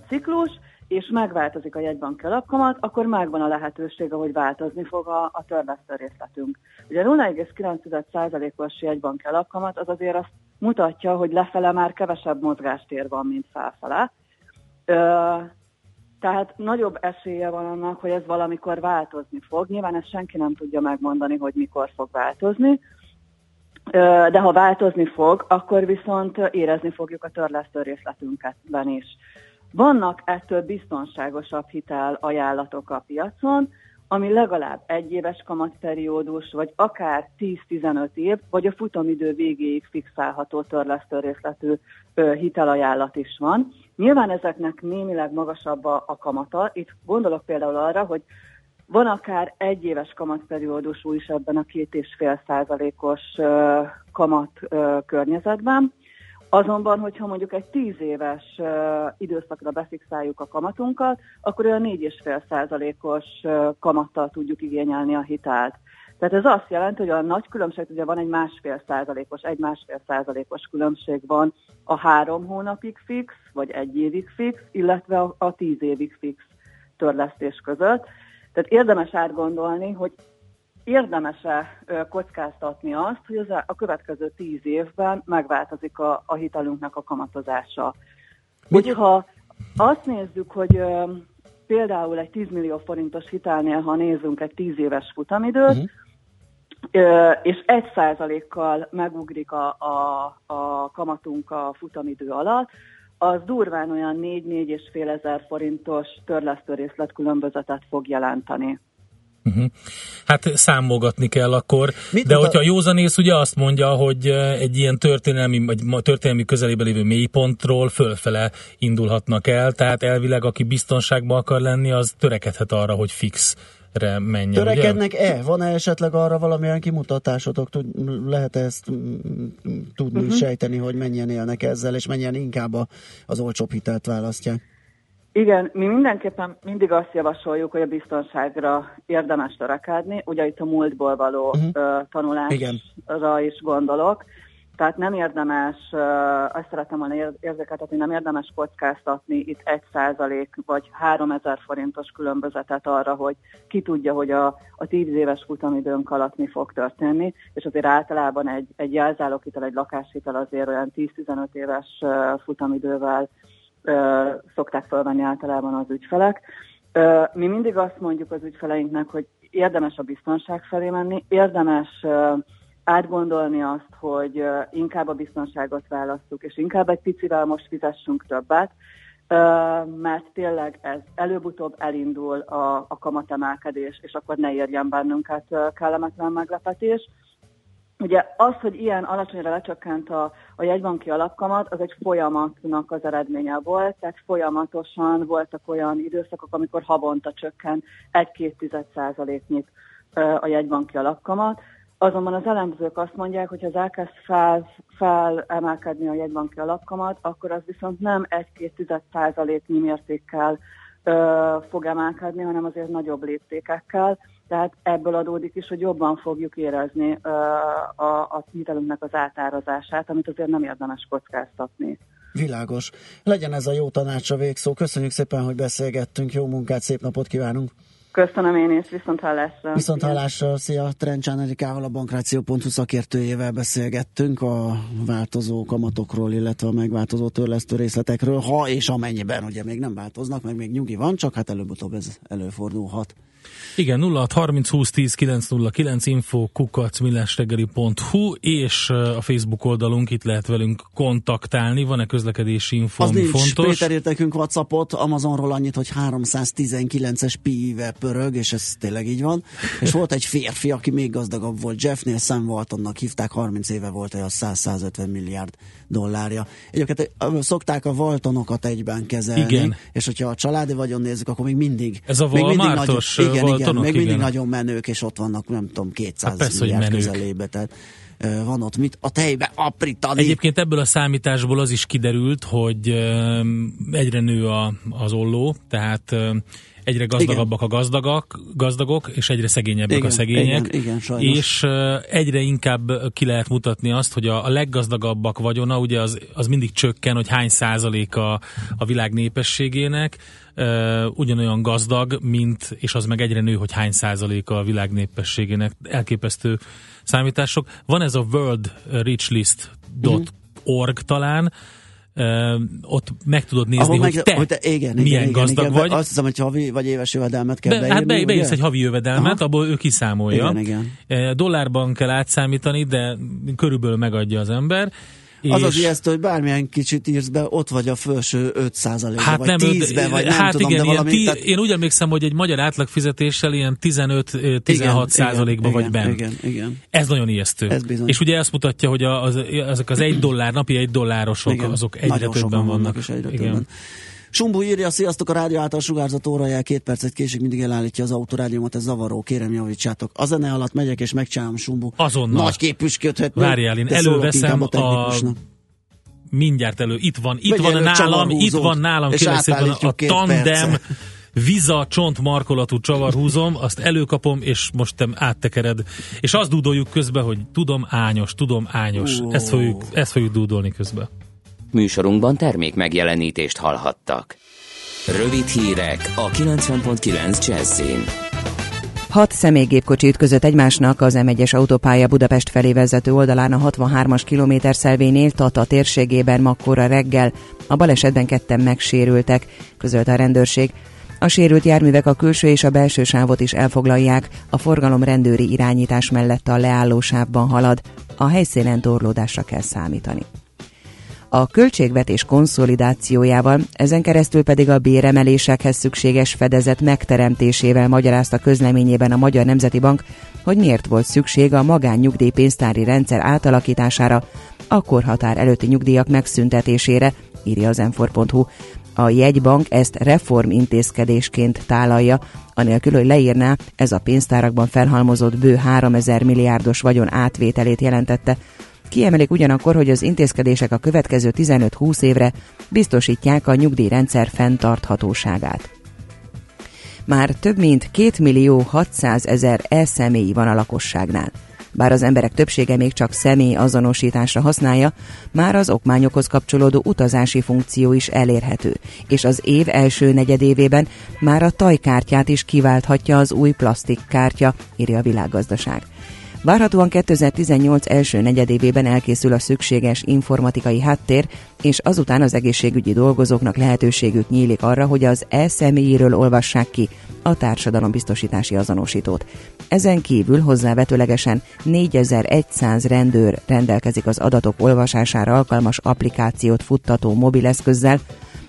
ciklus, és megváltozik a jegybanki alapkamat, akkor megvan a lehetőség, hogy változni fog a, a törlesztő részletünk. Ugye 0,9%-os jegybanki alapkamat az azért azt mutatja, hogy lefele már kevesebb mozgástér van, mint felfele. Ö, tehát nagyobb esélye van annak, hogy ez valamikor változni fog. Nyilván ezt senki nem tudja megmondani, hogy mikor fog változni, de ha változni fog, akkor viszont érezni fogjuk a törlesztő részletünkben is. Vannak ettől biztonságosabb hitel ajánlatok a piacon, ami legalább egy éves kamatperiódus, vagy akár 10-15 év, vagy a futamidő végéig fixálható törlesztő részletű hitelajánlat is van. Nyilván ezeknek némileg magasabb a, kamata. Itt gondolok például arra, hogy van akár egy éves kamatperiódusú is ebben a két és fél százalékos kamat környezetben, Azonban, hogyha mondjuk egy tíz éves uh, időszakra befixáljuk a kamatunkat, akkor olyan 4,5 százalékos kamattal tudjuk igényelni a hitelt. Tehát ez azt jelenti, hogy a nagy különbség, ugye van egy másfél százalékos, egy másfél százalékos különbség van a három hónapig fix, vagy egy évig fix, illetve a, a tíz évig fix törlesztés között. Tehát érdemes átgondolni, hogy érdemes-e kockáztatni azt, hogy az a következő tíz évben megváltozik a, a hitelünknek a kamatozása. Hogyha azt nézzük, hogy például egy 10 millió forintos hitelnél, ha nézzünk egy 10 éves futamidőt, uh-huh. és egy százalékkal megugrik a, a, a kamatunk a futamidő alatt, az durván olyan 4-4,5 ezer forintos törlesztő részletkülönbözetet fog jelenteni. Uh-huh. Hát számolgatni kell akkor, Mit de hogyha a józanész ugye azt mondja, hogy egy ilyen történelmi, vagy történelmi közelében lévő mélypontról fölfele indulhatnak el, tehát elvileg aki biztonságban akar lenni, az törekedhet arra, hogy fix menjen. Törekednek-e? Van-e esetleg arra valamilyen kimutatásotok? Tud, lehet ezt tudni, uh-huh. sejteni, hogy mennyien élnek ezzel, és mennyien inkább az olcsóbb hitelt választják? Igen, mi mindenképpen mindig azt javasoljuk, hogy a biztonságra érdemes törekedni, ugye itt a múltból való uh-huh. tanulásra Igen. is gondolok. Tehát nem érdemes, uh, azt szeretem volna érzékeltetni, nem érdemes kockáztatni itt egy százalék vagy három ezer forintos különbözetet arra, hogy ki tudja, hogy a, a tíz éves futamidőnk alatt mi fog történni, és azért általában egy, egy jelzáloghitel, egy lakáshitel azért olyan 10-15 éves uh, futamidővel szokták felvenni általában az ügyfelek. Mi mindig azt mondjuk az ügyfeleinknek, hogy érdemes a biztonság felé menni, érdemes átgondolni azt, hogy inkább a biztonságot választjuk, és inkább egy picivel most fizessünk többet, mert tényleg ez előbb-utóbb elindul a, a kamatemelkedés, és akkor ne érjen bennünket kellemetlen meglepetés. Ugye az, hogy ilyen alacsonyra lecsökkent a, a jegybanki alapkamat, az egy folyamatnak az eredménye volt, tehát folyamatosan voltak olyan időszakok, amikor havonta csökkent 1-2 százaléknyit a jegybanki alapkamat. Azonban az elemzők azt mondják, hogy ha az elkezd fel, felemelkedni a jegybanki alapkamat, akkor az viszont nem 1-2 százaléknyi mértékkel ö, fog emelkedni, hanem azért nagyobb léptékekkel. Tehát ebből adódik is, hogy jobban fogjuk érezni ö, a, a hitelünknek az átárazását, amit azért nem érdemes kockáztatni. Világos. Legyen ez a jó tanácsa végszó. Köszönjük szépen, hogy beszélgettünk. Jó munkát, szép napot kívánunk! Köszönöm én is, viszont hallásra. Viszont hallásra, szia! Trencsán Erikával, a Bankráció.hu szakértőjével beszélgettünk a változó kamatokról, illetve a megváltozó törlesztő részletekről, ha és amennyiben ugye még nem változnak, meg még nyugi van, csak hát előbb-utóbb ez előfordulhat. Igen, 06 30 20 10 909 info kukac millástegeri.hu és a Facebook oldalunk itt lehet velünk kontaktálni. Van-e közlekedési info, Az ami nincs. fontos? Péter írt nekünk Whatsappot, Amazonról annyit, hogy 319-es pi pörög, és ez tényleg így van. És volt egy férfi, aki még gazdagabb volt, Jeffnél Sam Waltonnak hívták, 30 éve volt egy 100-150 milliárd dollárja. Egyébként szokták a Waltonokat egyben kezelni, Igen. és hogyha a családi vagyon nézzük, akkor még mindig Ez a még Walmartos, nagyon, igen, igen, Waltonok, még mindig igen. nagyon menők, és ott vannak, nem tudom, 200 Hát persze, milliárd közelébe, tehát van ott mit a tejbe aprítani. Egyébként ebből a számításból az is kiderült, hogy egyre nő a, az olló, tehát egyre gazdagabbak a gazdagok, gazdagok, és egyre szegényebbek Igen, a szegények. igen, igen, sajnos. és egyre inkább ki lehet mutatni azt, hogy a, a leggazdagabbak vagyona, ugye az, az mindig csökken, hogy hány százalék a, a világ népességének, ugyanolyan gazdag, mint, és az meg egyre nő, hogy hány százaléka a világ népességének. Elképesztő számítások. Van ez a worldrichlist.org talán, Ö, ott meg tudod nézni, Ahol hogy meg- te, hogy te igen, milyen igen, gazdag igen, vagy. Azt hiszem, hogy havi vagy éves jövedelmet kell Be, beírni. hát be, beírsz egy havi jövedelmet, Aha. abból ő kiszámolja. Igen, igen. Dollárban kell átszámítani, de körülbelül megadja az ember. Az az ijesztő, hogy bármilyen kicsit írsz be, ott vagy a felső 5 százalékban, Hát vagy nem, 10-ben, vagy nem hát tudom, igen, de valami... ti, tehát- én úgy emlékszem, hogy egy magyar átlagfizetéssel ilyen 15-16 Igen, százalékban vagy igen, benn. Igen, igen. Ez nagyon ijesztő. Ez bizony. És ugye ezt mutatja, hogy az, ezek az egy dollár, napi egy dollárosok, igen. azok egyre többen sokan vannak. És egyre igen. többen. Sumbu írja, sziasztok, a rádió által sugárzott órajel két percet késik, mindig elállítja az autorádiómat, ez zavaró, kérem javítsátok. A zene alatt megyek és megcsinálom Sumbu. Azonnal. Nagy képüsködhet. Várjál, én előveszem a, technikusnak. mindjárt elő, itt van, itt Vegye van elő nálam, itt van nálam, szépen a tandem percre. Viza csont markolatú csavarhúzom, azt előkapom, és most te áttekered. És azt dúdoljuk közben, hogy tudom ányos, tudom ányos. Ezt fogjuk, ezt fogjuk dúdolni közben. Műsorunkban termék megjelenítést hallhattak. Rövid hírek a 90.9 Jazzin. Hat személygépkocsi ütközött egymásnak az M1-es autópálya Budapest felé vezető oldalán a 63-as kilométer szelvénél Tata térségében makkora reggel. A balesetben ketten megsérültek, közölte a rendőrség. A sérült járművek a külső és a belső sávot is elfoglalják, a forgalom rendőri irányítás mellett a leálló sávban halad, a helyszínen torlódásra kell számítani a költségvetés konszolidációjával, ezen keresztül pedig a béremelésekhez szükséges fedezet megteremtésével magyarázta közleményében a Magyar Nemzeti Bank, hogy miért volt szükség a magánnyugdíjpénztári rendszer átalakítására, a korhatár előtti nyugdíjak megszüntetésére, írja az m A jegybank ezt reformintézkedésként tálalja, anélkül, hogy leírná, ez a pénztárakban felhalmozott bő 3000 milliárdos vagyon átvételét jelentette, Kiemelik ugyanakkor, hogy az intézkedések a következő 15-20 évre biztosítják a nyugdíjrendszer fenntarthatóságát. Már több mint 2 millió 600 ezer e-személy van a lakosságnál. Bár az emberek többsége még csak személy azonosításra használja, már az okmányokhoz kapcsolódó utazási funkció is elérhető, és az év első negyedévében már a tajkártyát is kiválthatja az új plastikkártya, írja a világgazdaság. Várhatóan 2018 első negyedévében elkészül a szükséges informatikai háttér, és azután az egészségügyi dolgozóknak lehetőségük nyílik arra, hogy az e-személyéről olvassák ki a társadalombiztosítási azonosítót. Ezen kívül hozzávetőlegesen 4100 rendőr rendelkezik az adatok olvasására alkalmas applikációt futtató mobileszközzel,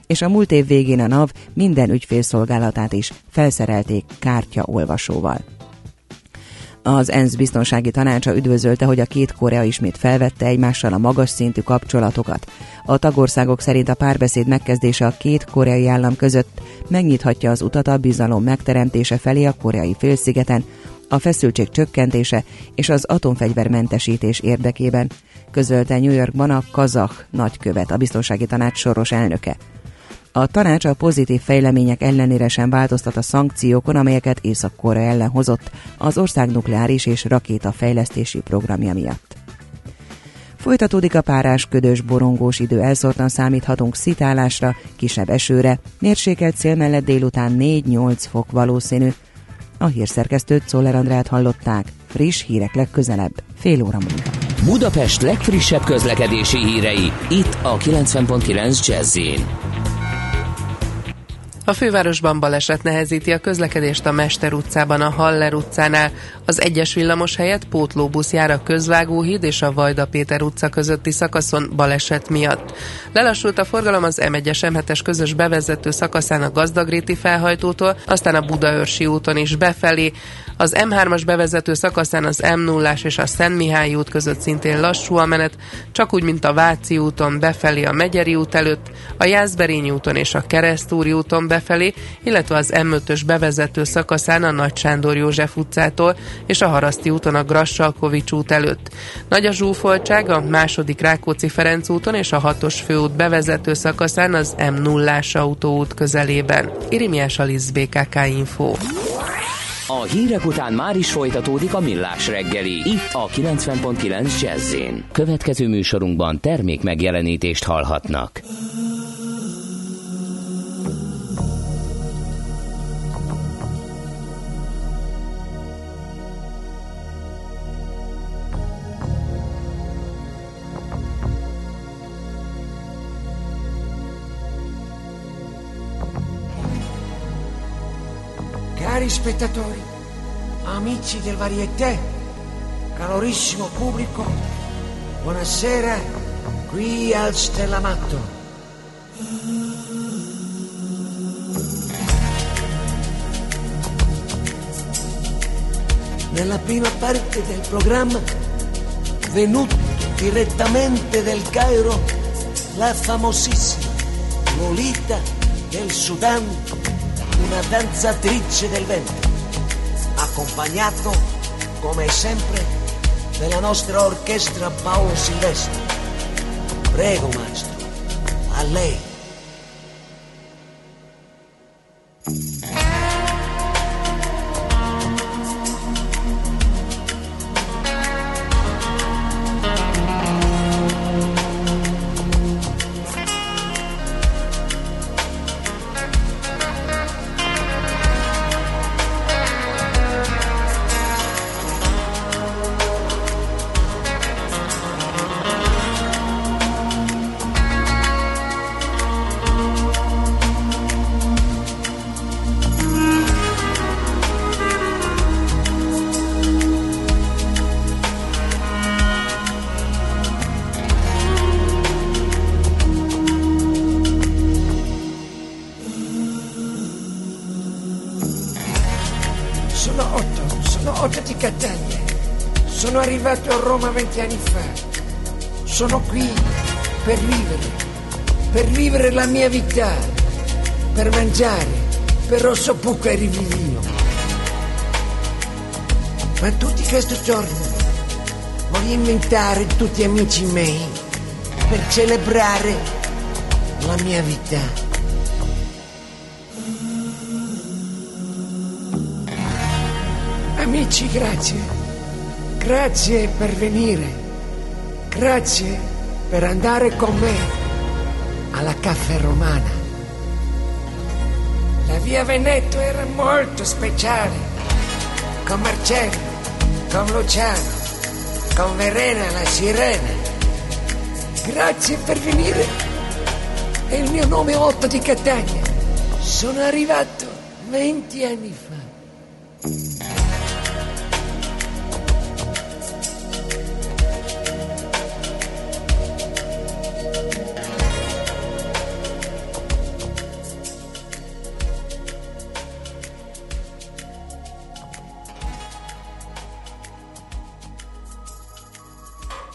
és a múlt év végén a NAV minden ügyfélszolgálatát is felszerelték kártyaolvasóval. Az ENSZ biztonsági tanácsa üdvözölte, hogy a két Korea ismét felvette egymással a magas szintű kapcsolatokat. A tagországok szerint a párbeszéd megkezdése a két koreai állam között megnyithatja az utat a bizalom megteremtése felé a koreai félszigeten, a feszültség csökkentése és az atomfegyvermentesítés érdekében, közölte New Yorkban a kazah nagykövet, a biztonsági tanács soros elnöke. A tanács a pozitív fejlemények ellenére sem változtat a szankciókon, amelyeket Észak-Korea ellen hozott az ország nukleáris és rakéta fejlesztési programja miatt. Folytatódik a párás, ködös, borongós idő, elszórtan számíthatunk szitálásra, kisebb esőre, mérsékelt cél mellett délután 4-8 fok valószínű. A hírszerkesztőt Szoller Andrát hallották, friss hírek legközelebb, fél óra múlva. Budapest legfrissebb közlekedési hírei, itt a 90.9 jazz a fővárosban baleset nehezíti a közlekedést a Mester utcában, a Haller utcánál. Az egyes villamos helyett pótlóbusz jár a Közvágóhíd és a Vajda Péter utca közötti szakaszon baleset miatt. Lelassult a forgalom az M1-es M7-es közös bevezető szakaszán a Gazdagréti felhajtótól, aztán a Budaörsi úton is befelé, az M3-as bevezető szakaszán az m 0 és a Szent Mihály út között szintén lassú a menet, csak úgy, mint a Váci úton befelé a Megyeri út előtt, a Jászberényi úton és a Keresztúri úton befelé, illetve az M5-ös bevezető szakaszán a Nagy Sándor József utcától és a Haraszti úton a Grassalkovics út előtt. Nagy a zsúfoltság a második Rákóczi Ferenc úton és a 6-os főút bevezető szakaszán az M0-ás autóút közelében. Irimiás Alisz BKK Info. A hírek után már is folytatódik a millás reggeli, itt a 90.9 jazz Következő műsorunkban termék megjelenítést hallhatnak. Cari spettatori, amici del Varieté, calorissimo pubblico, buonasera qui al Stellamatto. Nella prima parte del programma, venuto direttamente del Cairo, la famosissima Lolita del Sudan una danzatrice del vento, accompagnato come sempre dalla nostra orchestra Paolo Silvestri. Prego maestro, a lei. Mia vita, per mangiare, per rosso pucca e rivivino. Ma tutti questi giorni voglio inventare tutti amici miei per celebrare la mia vita. Amici, grazie. Grazie per venire. Grazie per andare con me alla caffè romana. La via Veneto era molto speciale. Con Marcello, con Luciano, con Verena la sirena. Grazie per venire. È il mio nome Otto di Catania. Sono arrivato 20 anni fa.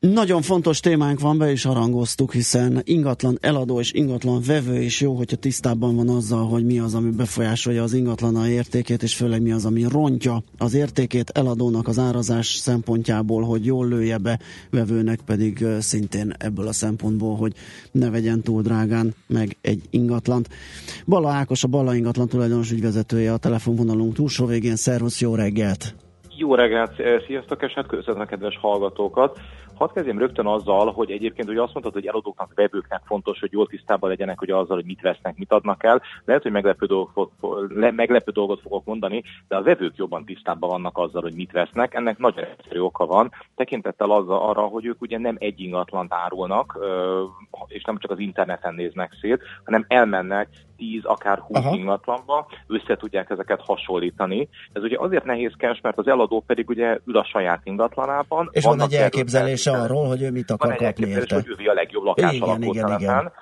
Nagyon fontos témánk van, be is harangoztuk, hiszen ingatlan eladó és ingatlan vevő is jó, hogyha tisztában van azzal, hogy mi az, ami befolyásolja az ingatlana értékét, és főleg mi az, ami rontja az értékét eladónak az árazás szempontjából, hogy jól lője be, vevőnek pedig szintén ebből a szempontból, hogy ne vegyen túl drágán meg egy ingatlant. Bala Ákos, a Bala ingatlan tulajdonos ügyvezetője a telefonvonalunk túlsó végén. Szervusz, jó reggelt! Jó reggelt, sziasztok, és hát köszönöm a kedves hallgatókat. Hadd kezdjem rögtön azzal, hogy egyébként ugye azt mondtad, hogy eladóknak, vevőknek fontos, hogy jól tisztában legyenek hogy azzal, hogy mit vesznek, mit adnak el. Lehet, hogy meglepő, dolgot, meglepő dolgot fogok mondani, de a vevők jobban tisztában vannak azzal, hogy mit vesznek. Ennek nagyon egyszerű oka van, tekintettel az arra, hogy ők ugye nem egy ingatlant árulnak, és nem csak az interneten néznek szét, hanem elmennek 10, akár 20 Aha. ingatlanba, össze tudják ezeket hasonlítani. Ez ugye azért nehézkes, mert az eladó pedig ugye ül a saját ingatlanában. És van egy elképzelése arról, hogy ő mit akar kapni érte. hogy ő a legjobb lakás igen, igen, igen.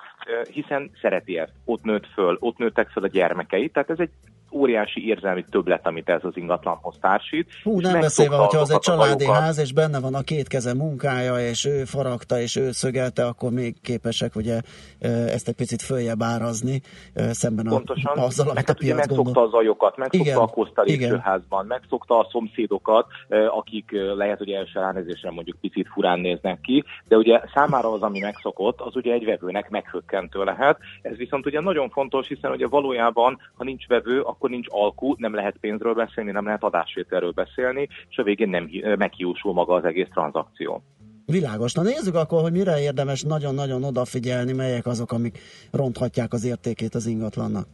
Hiszen szereti ezt. Ott nőtt föl, ott nőttek föl a gyermekei, tehát ez egy óriási érzelmi többlet, amit ez az ingatlanhoz társít. Hú, nem beszélve, hogyha az egy családi ház, és benne van a két keze munkája, és ő faragta, és ő szögelte, akkor még képesek ugye ezt egy picit följebb árazni, szemben Pontosan. A, azzal, amit a piac megszokta gondol. a zajokat, megszokta igen, a Koszta lépcsőházban, megszokta a szomszédokat, akik lehet, hogy első ránézésre mondjuk picit furán néznek ki, de ugye számára az, ami megszokott, az ugye egy vevőnek meghökkentő lehet. Ez viszont ugye nagyon fontos, hiszen ugye valójában, ha nincs vevő, akkor nincs alkú, nem lehet pénzről beszélni, nem lehet adásvételről beszélni, és a végén nem meghiúsul maga az egész tranzakció. Világos. Na nézzük akkor, hogy mire érdemes nagyon-nagyon odafigyelni, melyek azok, amik ronthatják az értékét az ingatlannak.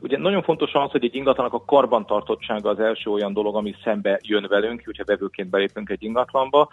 Ugye nagyon fontos az, hogy egy ingatlanak a karbantartottsága az első olyan dolog, ami szembe jön velünk, hogyha vevőként belépünk egy ingatlanba.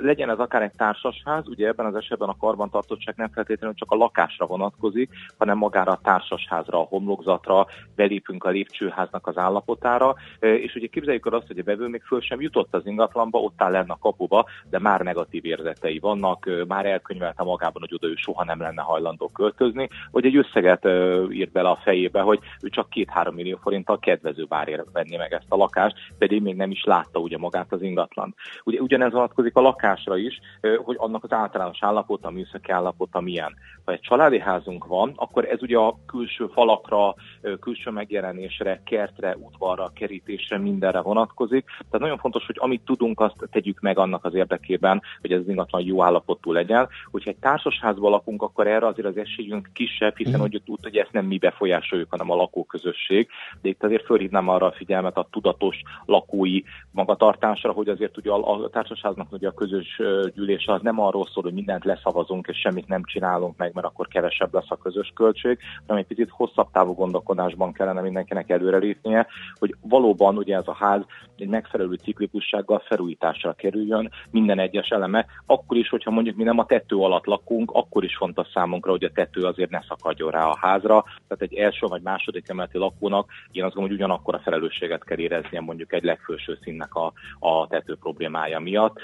Legyen ez akár egy társasház, ugye ebben az esetben a karbantartottság nem feltétlenül csak a lakásra vonatkozik, hanem magára a társasházra, a homlokzatra, belépünk a lépcsőháznak az állapotára, és ugye képzeljük el azt, hogy a vevő még föl sem jutott az ingatlanba, ott áll lenne a kapuba, de már negatív érzetei vannak, már elkönyvelte magában, hogy oda ő soha nem lenne hajlandó költözni, hogy egy összeget írt bele a fejébe, hogy ő csak két-három millió forinttal kedvező bárért venni meg ezt a lakást, pedig még nem is látta ugye magát az ingatlan. Ugye ugyanez vonatkozik a lakásra is, hogy annak az általános állapota, a műszaki állapota milyen. Ha egy családi házunk van, akkor ez ugye a külső falakra, külső megjelenésre, kertre, udvarra, kerítésre, mindenre vonatkozik. Tehát nagyon fontos, hogy amit tudunk, azt tegyük meg annak az érdekében, hogy ez az ingatlan jó állapotú legyen. Hogyha egy társasházban lakunk, akkor erre azért az esélyünk kisebb, hiszen mm. hogy úgy, hogy ezt nem mi befolyásoljuk, hanem a lakó lakóközösség, de itt azért fölhívnám arra a figyelmet a tudatos lakói magatartásra, hogy azért ugye a, a társaságnak ugye a közös gyűlés az nem arról szól, hogy mindent leszavazunk és semmit nem csinálunk meg, mert akkor kevesebb lesz a közös költség, hanem egy picit hosszabb távú gondolkodásban kellene mindenkinek előrelépnie, hogy valóban ugye ez a ház egy megfelelő ciklikussággal felújításra kerüljön, minden egyes eleme, akkor is, hogyha mondjuk mi nem a tető alatt lakunk, akkor is fontos számunkra, hogy a tető azért ne szakadjon rá a házra, tehát egy első vagy második emeleti lakónak, én azt gondolom, hogy ugyanakkor a felelősséget kell éreznie mondjuk egy legfőső színnek a, a tető problémája miatt.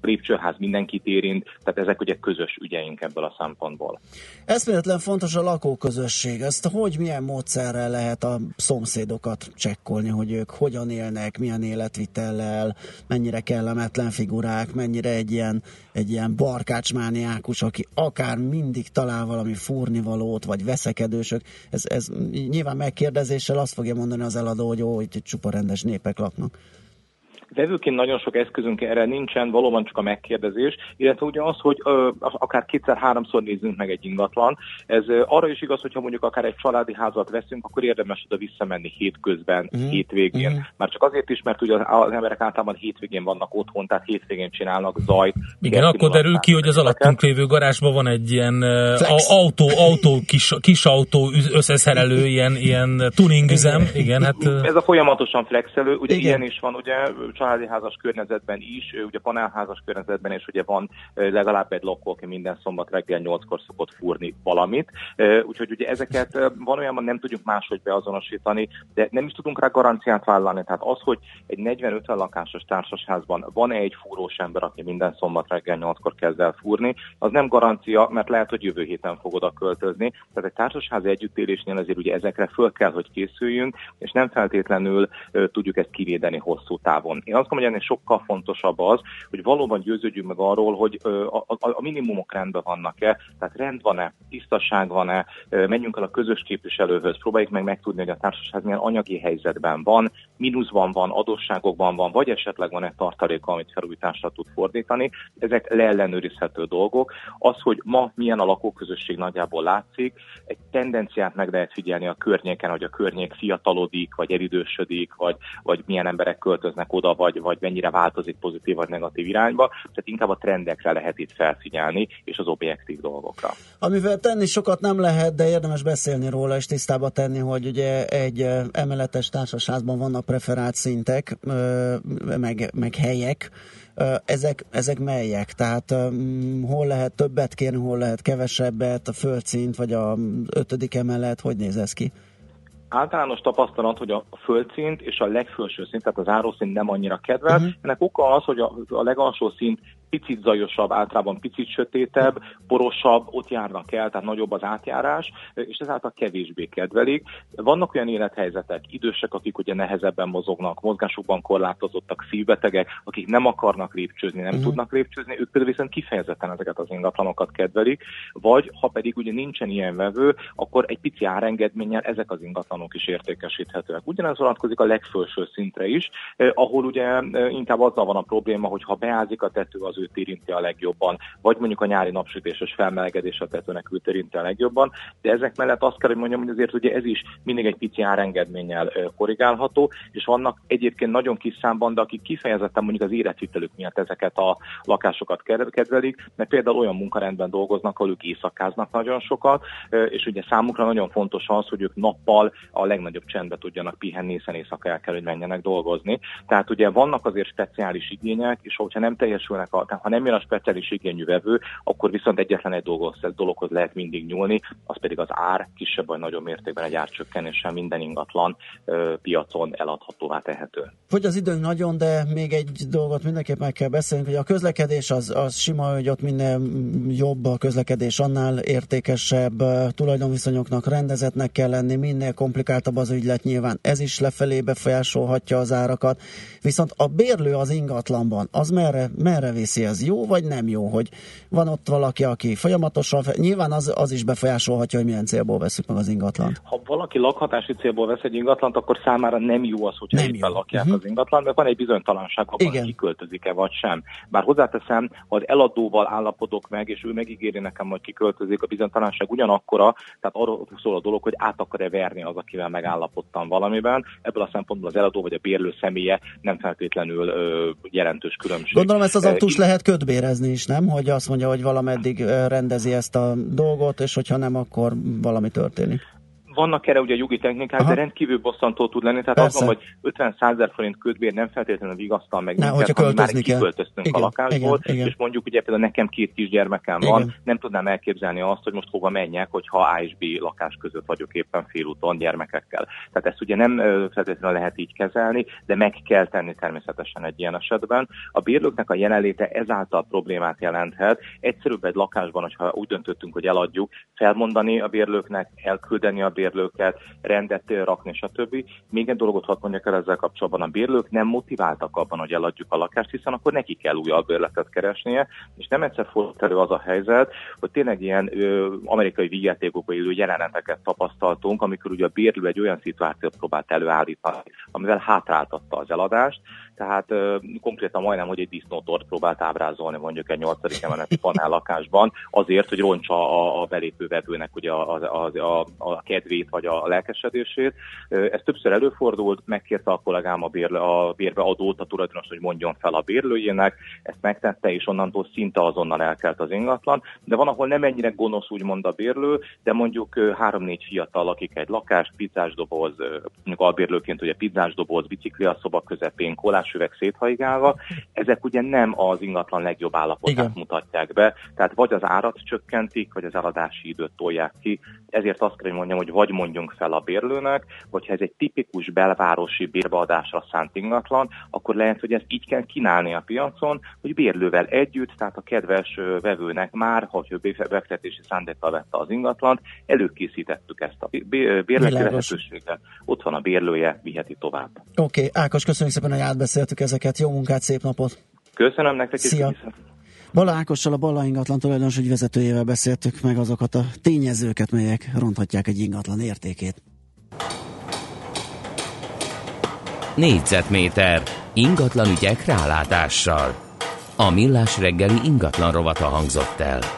Lépcsőház mindenkit érint, tehát ezek ugye közös ügyeink ebből a szempontból. Eszméletlen fontos a lakóközösség. Ezt hogy milyen módszerrel lehet a szomszédokat csekkolni, hogy ők hogyan élnek, milyen életvitellel, mennyire kellemetlen figurák, mennyire egy ilyen, egy ilyen barkácsmániákus, aki akár mindig talál valami furnivalót, vagy veszekedősök. Ez, ez nyilván megkérdezéssel azt fogja mondani az eladó, hogy ó, itt csupa rendes népek laknak. Vevőként nagyon sok eszközünk erre nincsen, valóban csak a megkérdezés, illetve ugye az, hogy ö, akár kétszer-háromszor nézzünk meg egy ingatlan. Ez ö, arra is igaz, hogyha mondjuk akár egy családi házat veszünk, akkor érdemes oda visszamenni hétközben, mm. hétvégén. Mm. Már csak azért is, mert ugye az emberek általában hétvégén vannak otthon, tehát hétvégén csinálnak zajt. Igen, akkor derül ki, hogy az alattunk lévő garázsban van egy ilyen Flex. autó, autó kis, kis autó összeszerelő, ilyen, ilyen tuning üzem. Igen, hát, Ez a folyamatosan flexelő, ugye Igen. ilyen is van, ugye családi házas környezetben is, ugye panelházas környezetben is ugye van legalább egy lakó, aki minden szombat reggel 8-kor szokott fúrni valamit. Úgyhogy ugye ezeket van olyan, nem tudjuk máshogy beazonosítani, de nem is tudunk rá garanciát vállalni. Tehát az, hogy egy 40-50 lakásos társasházban van egy fúrós ember, aki minden szombat reggel 8-kor kezd el fúrni, az nem garancia, mert lehet, hogy jövő héten fog oda költözni. Tehát egy társasházi együttélésnél azért ugye ezekre föl kell, hogy készüljünk, és nem feltétlenül tudjuk ezt kivédeni hosszú távon. Én azt gondolom, hogy ennél sokkal fontosabb az, hogy valóban győződjünk meg arról, hogy a, a, a minimumok rendben vannak-e, tehát rend van-e, tisztaság van-e, menjünk el a közös képviselőhöz, próbáljuk meg megtudni, hogy a társaság milyen anyagi helyzetben van, mínuszban van, adósságokban van, vagy esetleg van egy tartaléka, amit felújításra tud fordítani. Ezek leellenőrizhető dolgok. Az, hogy ma milyen a lakóközösség nagyjából látszik, egy tendenciát meg lehet figyelni a környéken, hogy a környék fiatalodik, vagy eridősödik, vagy, vagy milyen emberek költöznek oda, vagy, vagy mennyire változik pozitív vagy negatív irányba. Tehát inkább a trendekre lehet itt felfigyelni, és az objektív dolgokra. Amivel tenni sokat nem lehet, de érdemes beszélni róla, és tisztába tenni, hogy ugye egy emeletes társasházban vannak preferált szintek, meg, meg helyek, ezek, ezek melyek? Tehát mm, hol lehet többet kérni, hol lehet kevesebbet, a földszint, vagy a ötödik emelet, hogy néz ez ki? Általános tapasztalat, hogy a földszint és a legfelső szint, tehát az árószint nem annyira kedvel. Uh-huh. Ennek oka az, hogy a, a legalsó szint picit zajosabb, általában picit sötétebb, porosabb, ott járnak el, tehát nagyobb az átjárás, és ezáltal kevésbé kedvelik. Vannak olyan élethelyzetek, idősek, akik ugye nehezebben mozognak, mozgásukban korlátozottak, szívbetegek, akik nem akarnak lépcsőzni, nem uh-huh. tudnak lépcsőzni, ők például viszont kifejezetten ezeket az ingatlanokat kedvelik, vagy ha pedig ugye nincsen ilyen vevő, akkor egy pici árengedménnyel ezek az ingatlanok is értékesíthetőek. Ugyanez vonatkozik a legfelső szintre is, eh, ahol ugye eh, inkább azzal van a probléma, hogy ha beázik a tető, az őt érinti a legjobban, vagy mondjuk a nyári napsütéses felmelegedés a tetőnek őt érinti a legjobban, de ezek mellett azt kell, hogy mondjam, hogy azért ugye ez is mindig egy pici árengedménnyel korrigálható, és vannak egyébként nagyon kis számban, de akik kifejezetten mondjuk az életvitelük miatt ezeket a lakásokat kedvelik, mert például olyan munkarendben dolgoznak, ahol ők éjszakáznak nagyon sokat, és ugye számukra nagyon fontos az, hogy ők nappal a legnagyobb csendbe tudjanak pihenni, hiszen éjszaka el kell, hogy menjenek dolgozni. Tehát ugye vannak azért speciális igények, és hogyha nem teljesülnek, a, tehát ha nem jön a speciális igényű vevő, akkor viszont egyetlen egy dologhoz, dologhoz lehet mindig nyúlni, az pedig az ár, kisebb vagy nagyobb mértékben egy árcsökkenéssel minden ingatlan ö, piacon eladhatóvá tehető. Hogy az időnk nagyon, de még egy dolgot mindenképp meg kell beszélnünk, hogy a közlekedés az, az sima, hogy ott minél jobb a közlekedés, annál értékesebb tulajdonviszonyoknak rendezetnek kell lenni, minél komplikáltabb az ügylet nyilván. Ez is lefelé befolyásolhatja az árakat. Viszont a bérlő az ingatlanban, az merre, merre viszi? Ez jó vagy nem jó? Hogy van ott valaki, aki folyamatosan, nyilván az, az is befolyásolhatja, hogy milyen célból veszük meg az ingatlant. Ha valaki lakhatási célból vesz egy ingatlant, akkor számára nem jó az, hogyha nem éppen jó. lakják uh-huh. az ingatlan, mert van egy bizonytalanság abban, hogy kiköltözik-e vagy sem. Bár hozzáteszem, ha az eladóval állapodok meg, és ő megígéri nekem, hogy kiköltözik, a bizonytalanság ugyanakkora, tehát arról szól a dolog, hogy át akar-e verni az, akivel megállapodtam valamiben. Ebből a szempontból az eladó vagy a bérlő személye nem feltétlenül ö, jelentős különbség. Gondolom ezt az autós uh, lehet ködbérezni is, nem? Hogy azt mondja, hogy valameddig rendezi ezt a dolgot, és hogyha nem, akkor valami történik vannak erre ugye jogi technikák, Aha. de rendkívül bosszantó tud lenni. Tehát Persze. azt mondom, hogy 50 ezer forint ködbér nem feltétlenül vigasztal meg ne, minket, ha már kiköltöztünk igen, a lakásból, igen, igen. és mondjuk ugye például nekem két kisgyermekem igen. van, nem tudnám elképzelni azt, hogy most hova menjek, hogyha A és B lakás között vagyok éppen félúton gyermekekkel. Tehát ezt ugye nem feltétlenül lehet így kezelni, de meg kell tenni természetesen egy ilyen esetben. A bérlőknek a jelenléte ezáltal problémát jelenthet. Egyszerűbb egy lakásban, hogyha úgy döntöttünk, hogy eladjuk, felmondani a bérlőknek, elküldeni a bérlőknek, bérlőket, rendet rakni, stb. Még egy dolgot hadd mondjak el ezzel kapcsolatban, a bérlők nem motiváltak abban, hogy eladjuk a lakást, hiszen akkor neki kell új albérletet keresnie, és nem egyszer fordult elő az a helyzet, hogy tényleg ilyen ö, amerikai vígjátékokban élő jeleneteket tapasztaltunk, amikor ugye a bérlő egy olyan szituációt próbált előállítani, amivel hátráltatta az eladást, tehát ö, konkrétan majdnem, hogy egy disznótort próbált ábrázolni mondjuk egy 8. emeleti panel lakásban, azért, hogy roncsa a, a belépő vevőnek ugye a, a, a, a kedvét vagy a lelkesedését. Ez többször előfordult, megkérte a kollégám a, bérle, a bérbe adót a tulajdonos, hogy mondjon fel a bérlőjének, ezt megtette, és onnantól szinte azonnal elkelt az ingatlan, de van, ahol nem ennyire gonosz, úgymond a bérlő, de mondjuk három-négy fiatal lakik egy lakást, pizzás doboz, mondjuk albérlőként ugye pizzás doboz, bicikli a szoba közepén, kolás üveg széthajgálva. Ezek ugye nem az ingatlan legjobb állapotát Igen. mutatják be, tehát vagy az árat csökkentik, vagy az eladási időt tolják ki. Ezért azt kell, hogy mondjam, hogy vagy mondjunk fel a bérlőnek, hogyha ez egy tipikus belvárosi bérbeadásra szánt ingatlan, akkor lehet, hogy ezt így kell kínálni a piacon, hogy bérlővel együtt, tehát a kedves vevőnek már, ha ő befektetési szándékkal vette az ingatlant, előkészítettük ezt a bé- bé- bérleti lehetőséget, ott van a bérlője, viheti tovább. Oké, okay, Ákos, köszönjük szépen, hogy átbeszéltük ezeket. Jó munkát, szép napot! Köszönöm nektek, és Szia. viszont. Bala Ákossal, a Balla ingatlan tulajdonos ügyvezetőjével beszéltük meg azokat a tényezőket, melyek ronthatják egy ingatlan értékét. Négyzetméter ingatlan ügyek rálátással. A millás reggeli ingatlan rovata hangzott el.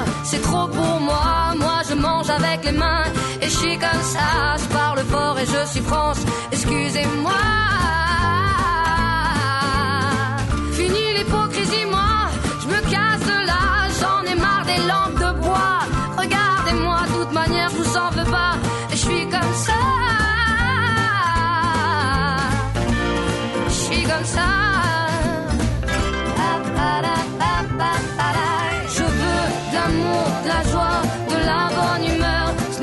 c'est trop pour moi. Moi je mange avec les mains et je suis comme ça. Je parle fort et je suis France, excusez-moi. Fini l'hypocrisie, moi,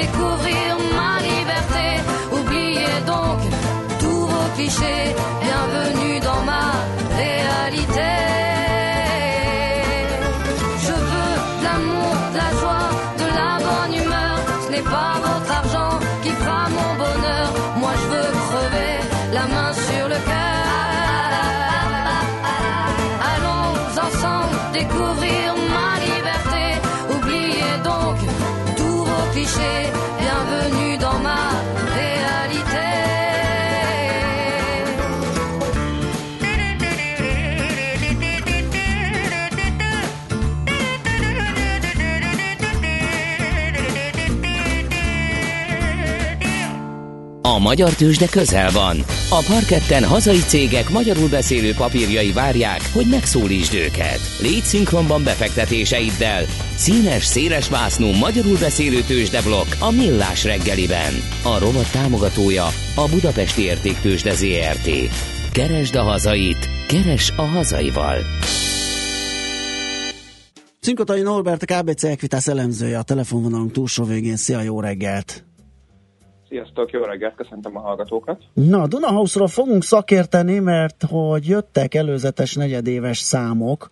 Découvrir ma liberté. Oubliez donc tous vos clichés. A magyar tőzsde közel van. A parketten hazai cégek magyarul beszélő papírjai várják, hogy megszólítsd őket. Légy szinkronban befektetéseiddel. Színes, széles vásznú magyarul beszélő tőzsdeblokk a Millás reggeliben. A rovat támogatója a Budapesti Értéktőzsde ZRT. Keresd a hazait, keres a hazaival. Cinkotai Norbert, KBC Equitas elemzője, a telefonvonalunk túlsó végén. Szia, jó reggelt! Sziasztok, jó reggelt, köszöntöm a hallgatókat. Na, Dunahouse-ról fogunk szakérteni, mert hogy jöttek előzetes negyedéves számok,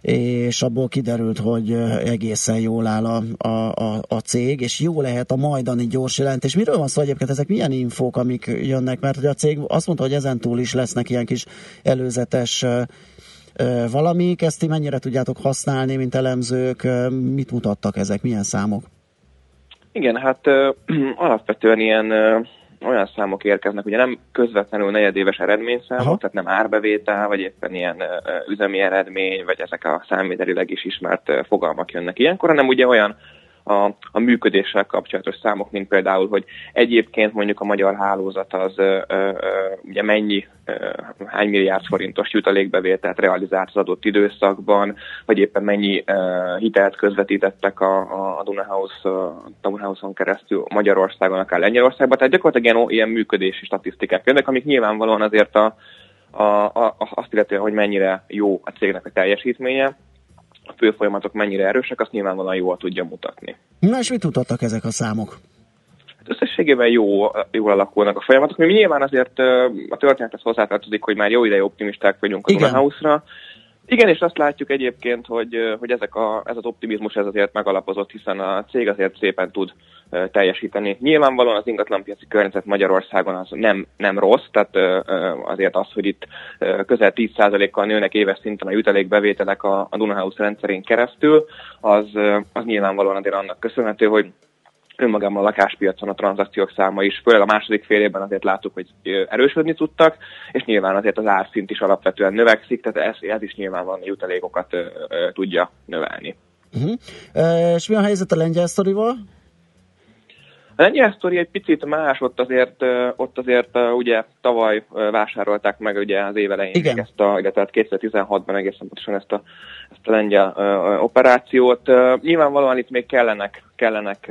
és abból kiderült, hogy egészen jól áll a, a, a, a cég, és jó lehet a majdani gyors jelentés. Miről van szó egyébként? Ezek milyen infók, amik jönnek? Mert hogy a cég azt mondta, hogy ezen túl is lesznek ilyen kis előzetes valamik, ezt ti mennyire tudjátok használni, mint elemzők, mit mutattak ezek, milyen számok? Igen, hát ö, alapvetően ilyen ö, olyan számok érkeznek, ugye nem közvetlenül negyedéves eredményszámok, Aha. tehát nem árbevétel, vagy éppen ilyen ö, üzemi eredmény, vagy ezek a számvételileg is ismert ö, fogalmak jönnek ilyenkor, hanem ugye olyan a, a működéssel kapcsolatos számok, mint például, hogy egyébként mondjuk a magyar hálózat az ö, ö, ugye mennyi, ö, hány milliárd forintos jutalékbevételt realizált az adott időszakban, vagy éppen mennyi ö, hitelt közvetítettek a, a, a Dunahouse, a Dunahouse-on keresztül Magyarországon, akár Lengyelországban. Tehát gyakorlatilag ilyen, ilyen működési statisztikák jönnek, amik nyilvánvalóan azért a, a, a, azt illetően, hogy mennyire jó a cégnek a teljesítménye, a fő folyamatok mennyire erősek, azt nyilvánvalóan jól tudja mutatni. Na és mit tudtak ezek a számok? Hát összességében jó, jól alakulnak a folyamatok. Mi nyilván azért a történethez hozzátartozik, hogy már jó ideje optimisták vagyunk a Dunahouse-ra. Igen, és azt látjuk egyébként, hogy, hogy ezek a, ez az optimizmus ez azért megalapozott, hiszen a cég azért szépen tud teljesíteni. Nyilvánvalóan az ingatlanpiaci környezet Magyarországon az nem, nem rossz, tehát azért az, hogy itt közel 10%-kal nőnek éves szinten a jutalékbevételek a, a Dunahouse rendszerén keresztül, az, az nyilvánvalóan azért annak köszönhető, hogy önmagában a lakáspiacon a tranzakciók száma is, főleg a második fél évben azért láttuk, hogy erősödni tudtak, és nyilván azért az árszint is alapvetően növekszik, tehát ez, ez is nyilvánvalóan jutalékokat ö, ö, tudja növelni. Uh-huh. És mi a helyzet a lengyel sztorival? A lengyel sztori egy picit más, ott azért, ott azért ugye tavaly vásárolták meg ugye az évelején Igen. ezt a, illetve 2016-ban hát egészen pontosan ezt a, ezt a lengyel operációt. Nyilvánvalóan itt még kellenek, kellenek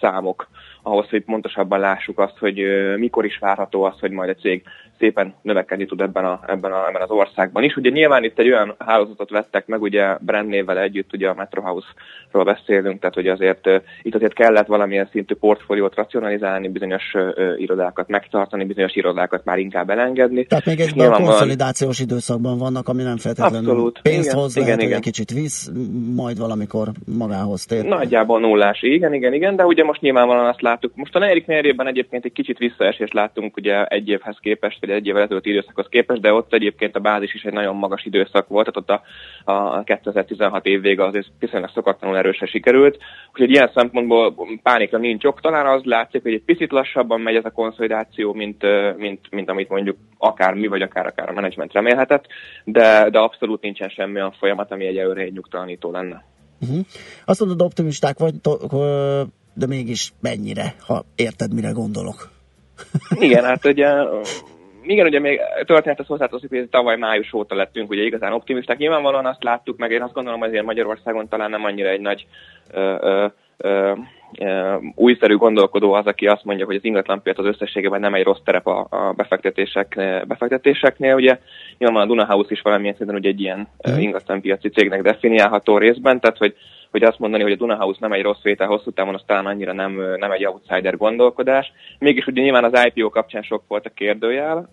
számok ahhoz, hogy pontosabban lássuk azt, hogy mikor is várható az, hogy majd a cég szépen növekedni tud ebben, a, ebben, a, ebben az országban is. Ugye nyilván itt egy olyan hálózatot vettek meg, ugye brand névvel együtt, ugye a Metro House-ról beszélünk, tehát hogy azért itt azért kellett valamilyen szintű portfóliót racionalizálni, bizonyos irodákat megtartani, bizonyos irodákat már inkább elengedni. Tehát még egy konszolidációs van... időszakban vannak, ami nem feltétlenül Abszolút. pénzt igen, hoz, igen, lehet, igen. egy kicsit visz, majd valamikor magához tér. Nagyjából nullás, igen, igen, igen, de ugye most nyilvánvalóan azt láttuk, a negyedik negyedében egyébként egy kicsit visszaesést láttunk ugye egy évhez képest, vagy egy évvel ezelőtti időszakhoz képest, de ott egyébként a bázis is egy nagyon magas időszak volt, tehát ott a, a 2016 év vége azért viszonylag szokatlanul erősen sikerült. Úgyhogy ilyen szempontból pánikra nincs ok. Talán az látszik, hogy egy picit lassabban megy ez a konszolidáció, mint, mint, mint amit mondjuk akár mi, vagy akár, akár a menedzsment remélhetett, de, de abszolút nincsen semmi olyan folyamat, ami egy előre egy nyugtalanító lenne. Uh-huh. Azt mondod, optimisták vagy, de mégis mennyire, ha érted, mire gondolok. Igen, hát ugye igen, ugye még történetet hozzátartozik, hogy tavaly május óta lettünk ugye igazán optimisták. Nyilvánvalóan azt láttuk, meg én azt gondolom, hogy azért Magyarországon talán nem annyira egy nagy ö, ö, ö, újszerű gondolkodó az, aki azt mondja, hogy az ingatlanpiac az összességében nem egy rossz terep a, a befektetések, befektetéseknél. Ugye nyilván a Dunahouse is valamilyen szinten ugye egy ilyen mm. ingatlanpiaci cégnek definiálható részben, tehát hogy hogy azt mondani, hogy a Dunahouse nem egy rossz vétel hosszú távon, az talán annyira nem, nem egy outsider gondolkodás. Mégis ugye nyilván az IPO kapcsán sok volt a kérdőjel.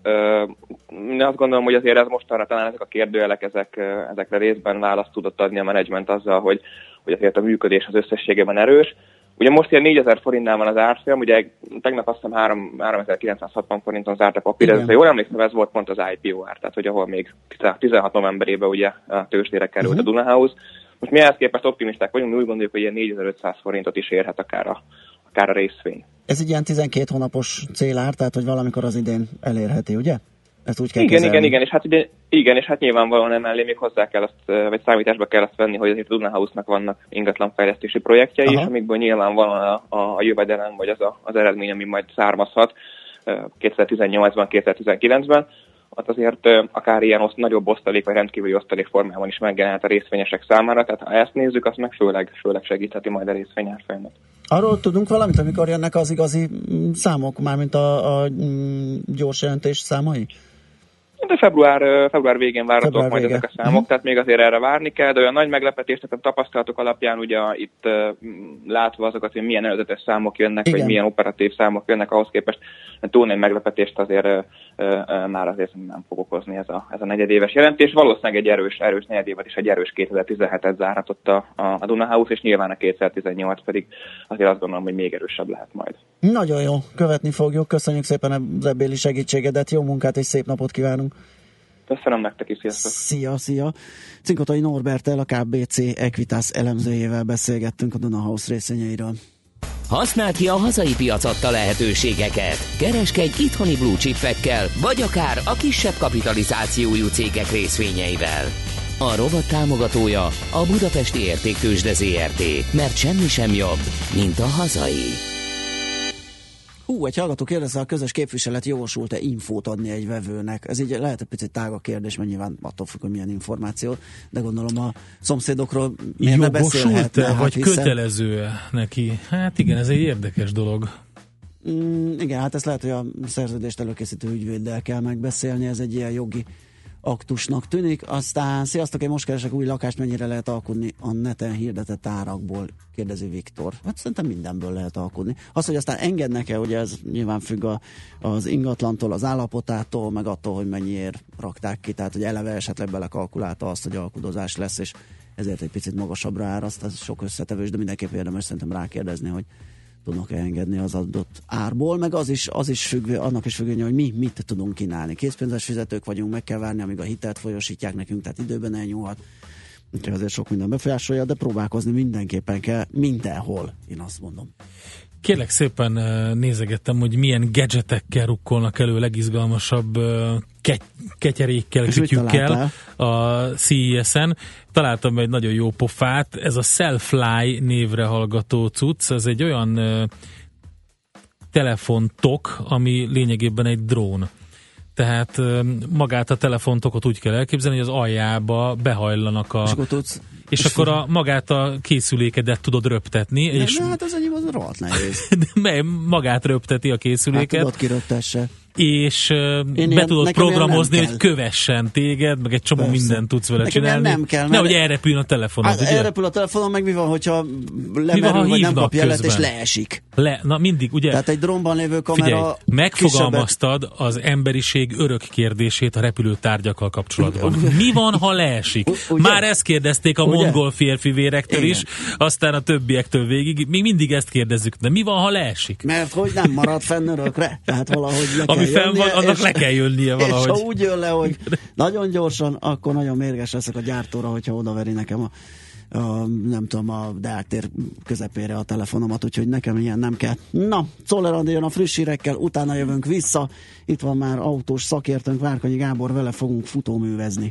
Én azt gondolom, hogy azért ez mostanra talán ezek a kérdőjelek, ezek, ezekre részben választ tudott adni a menedzsment azzal, hogy, hogy azért a működés az összességében erős. Ugye most ilyen 4000 forintnál van az árfolyam, ugye tegnap azt hiszem 3, 3960 forinton zárt a papír, ez, jól emlékszem, ez volt pont az IPO ár, tehát hogy ahol még 16 novemberében ugye a tőzsdére került uh-huh. a Dunahouse. Most mi ehhez képest optimisták vagyunk, mi úgy gondoljuk, hogy ilyen 4500 forintot is érhet akár a, akár a részvény. Ez egy ilyen 12 hónapos célár, tehát hogy valamikor az idén elérheti, ugye? Ezt úgy kell igen, kezelni. igen, igen, és hát ugye, igen, és hát nyilvánvalóan emellé még hozzá kell azt, vagy számításba kell azt venni, hogy azért a Dunahouse-nak vannak ingatlanfejlesztési projektjei, Aha. és amikből nyilvánvalóan a, a, a jövedelem, vagy az, a, az eredmény, ami majd származhat 2018-ban, 2019-ben, ott azért akár ilyen oszt, nagyobb osztalék vagy rendkívüli osztalék formában is megjelent a részvényesek számára, tehát ha ezt nézzük, az meg főleg, főleg segítheti majd a részvényárfolyamat. Arról tudunk valamit, amikor jönnek az igazi mm, számok, mármint a, a mm, gyors jelentés számai? De február, február végén várhatók Február majd vége. ezek a számok, tehát még azért erre várni kell, de olyan nagy meglepetés, tehát a tapasztalatok alapján ugye itt látva azokat, hogy milyen előzetes számok jönnek, Igen. vagy milyen operatív számok jönnek ahhoz képest, túl nagy meglepetést azért már azért nem fog okozni ez a, ez a negyedéves jelentés. Valószínűleg egy erős, erős negyedévet és egy erős 2017-et zárhatott a, a, a Duna House, és nyilván a 2018 pedig azért azt gondolom, hogy még erősebb lehet majd. Nagyon jó, követni fogjuk. Köszönjük szépen az ebbéli segítségedet, jó munkát és szép napot kívánunk. Köszönöm nektek is, sziasztok! Szia, szia! Cinkotai Norbertel, a KBC Equitas elemzőjével beszélgettünk a Dunahouse részvényeiről. Használd ki a hazai piac adta lehetőségeket. Kereskedj itthoni blue chipekkel, vagy akár a kisebb kapitalizációjú cégek részvényeivel. A rovat támogatója a Budapesti Értéktősde ZRT, mert semmi sem jobb, mint a hazai. Hú, egy hallgató kérdezte, a közös képviselet jogosult-e infót adni egy vevőnek? Ez így lehet egy picit tágabb kérdés, mert nyilván attól függ, hogy milyen információ, de gondolom a szomszédokról miért ne beszélhetne? Jogosult-e, vagy hiszen- kötelező neki? Hát igen, ez egy érdekes dolog. Mm, igen, hát ezt lehet, hogy a szerződést előkészítő ügyvéddel kell megbeszélni, ez egy ilyen jogi aktusnak tűnik. Aztán, sziasztok, én most keresek új lakást, mennyire lehet alkudni a neten hirdetett árakból, kérdezi Viktor. Hát szerintem mindenből lehet alkudni. Az, hogy aztán engednek-e, ugye ez nyilván függ a, az ingatlantól, az állapotától, meg attól, hogy mennyiért rakták ki, tehát hogy eleve esetleg belekalkulálta azt, hogy alkudozás lesz, és ezért egy picit magasabbra áraszt, ez sok összetevős, de mindenképp érdemes szerintem rákérdezni, hogy tudnak-e engedni az adott árból, meg az is, az is függő, annak is függő, hogy mi mit tudunk kínálni. Készpénzes fizetők vagyunk, meg kell várni, amíg a hitelt folyosítják nekünk, tehát időben elnyúlhat. Úgyhogy azért sok minden befolyásolja, de próbálkozni mindenképpen kell, mindenhol, én azt mondom. Kérlek szépen nézegettem, hogy milyen gadgetekkel rukkolnak elő legizgalmasabb ke- ketyerékkel, kütyükkel a CES-en. Találtam egy nagyon jó pofát, ez a Selfly névre hallgató cucc, ez egy olyan telefontok, ami lényegében egy drón. Tehát magát a telefontokot úgy kell elképzelni, hogy az aljába behajlanak a... És akkor tudsz... és akkor a, magát a készülékedet tudod röptetni, És... és De, hát az enyém az rohadt nehéz. de magát röpteti a Hát készüléket, tudod kiröptesse. És ö, be tudod ilyen programozni, hogy kövessen téged, meg egy csomó Persze. mindent tudsz vele Nekem csinálni. nem kell, mert- Nehogy elrepüljön a telefonod, Hát ugye? elrepül a telefonon, meg mi van, hogyha van, lemerül, ha vagy nem kap jelet, és leesik. Le, na mindig, ugye? Tehát egy drónban lévő kamera Figyelj, megfogalmaztad az emberiség örök kérdését a repülő tárgyakkal kapcsolatban. Mi van, ha leesik? Ugye? Már ezt kérdezték a Ugye? mongol férfi vérektől Igen. is, aztán a többiektől végig. Még mindig ezt kérdezzük, de mi van, ha leesik? Mert hogy nem marad fenn örökre. Tehát valahogy Ami fenn van, annak és- le kell jönnie És valahogy. ha úgy jön le, hogy nagyon gyorsan, akkor nagyon mérges leszek a gyártóra, hogyha odaveri nekem a, a nem tudom, a Deák közepére a telefonomat, úgyhogy nekem ilyen nem kell. Na, Czoller jön a friss hírekkel, utána jövünk vissza. Itt van már autós szakértőnk, Várkonyi Gábor, vele fogunk futóművezni.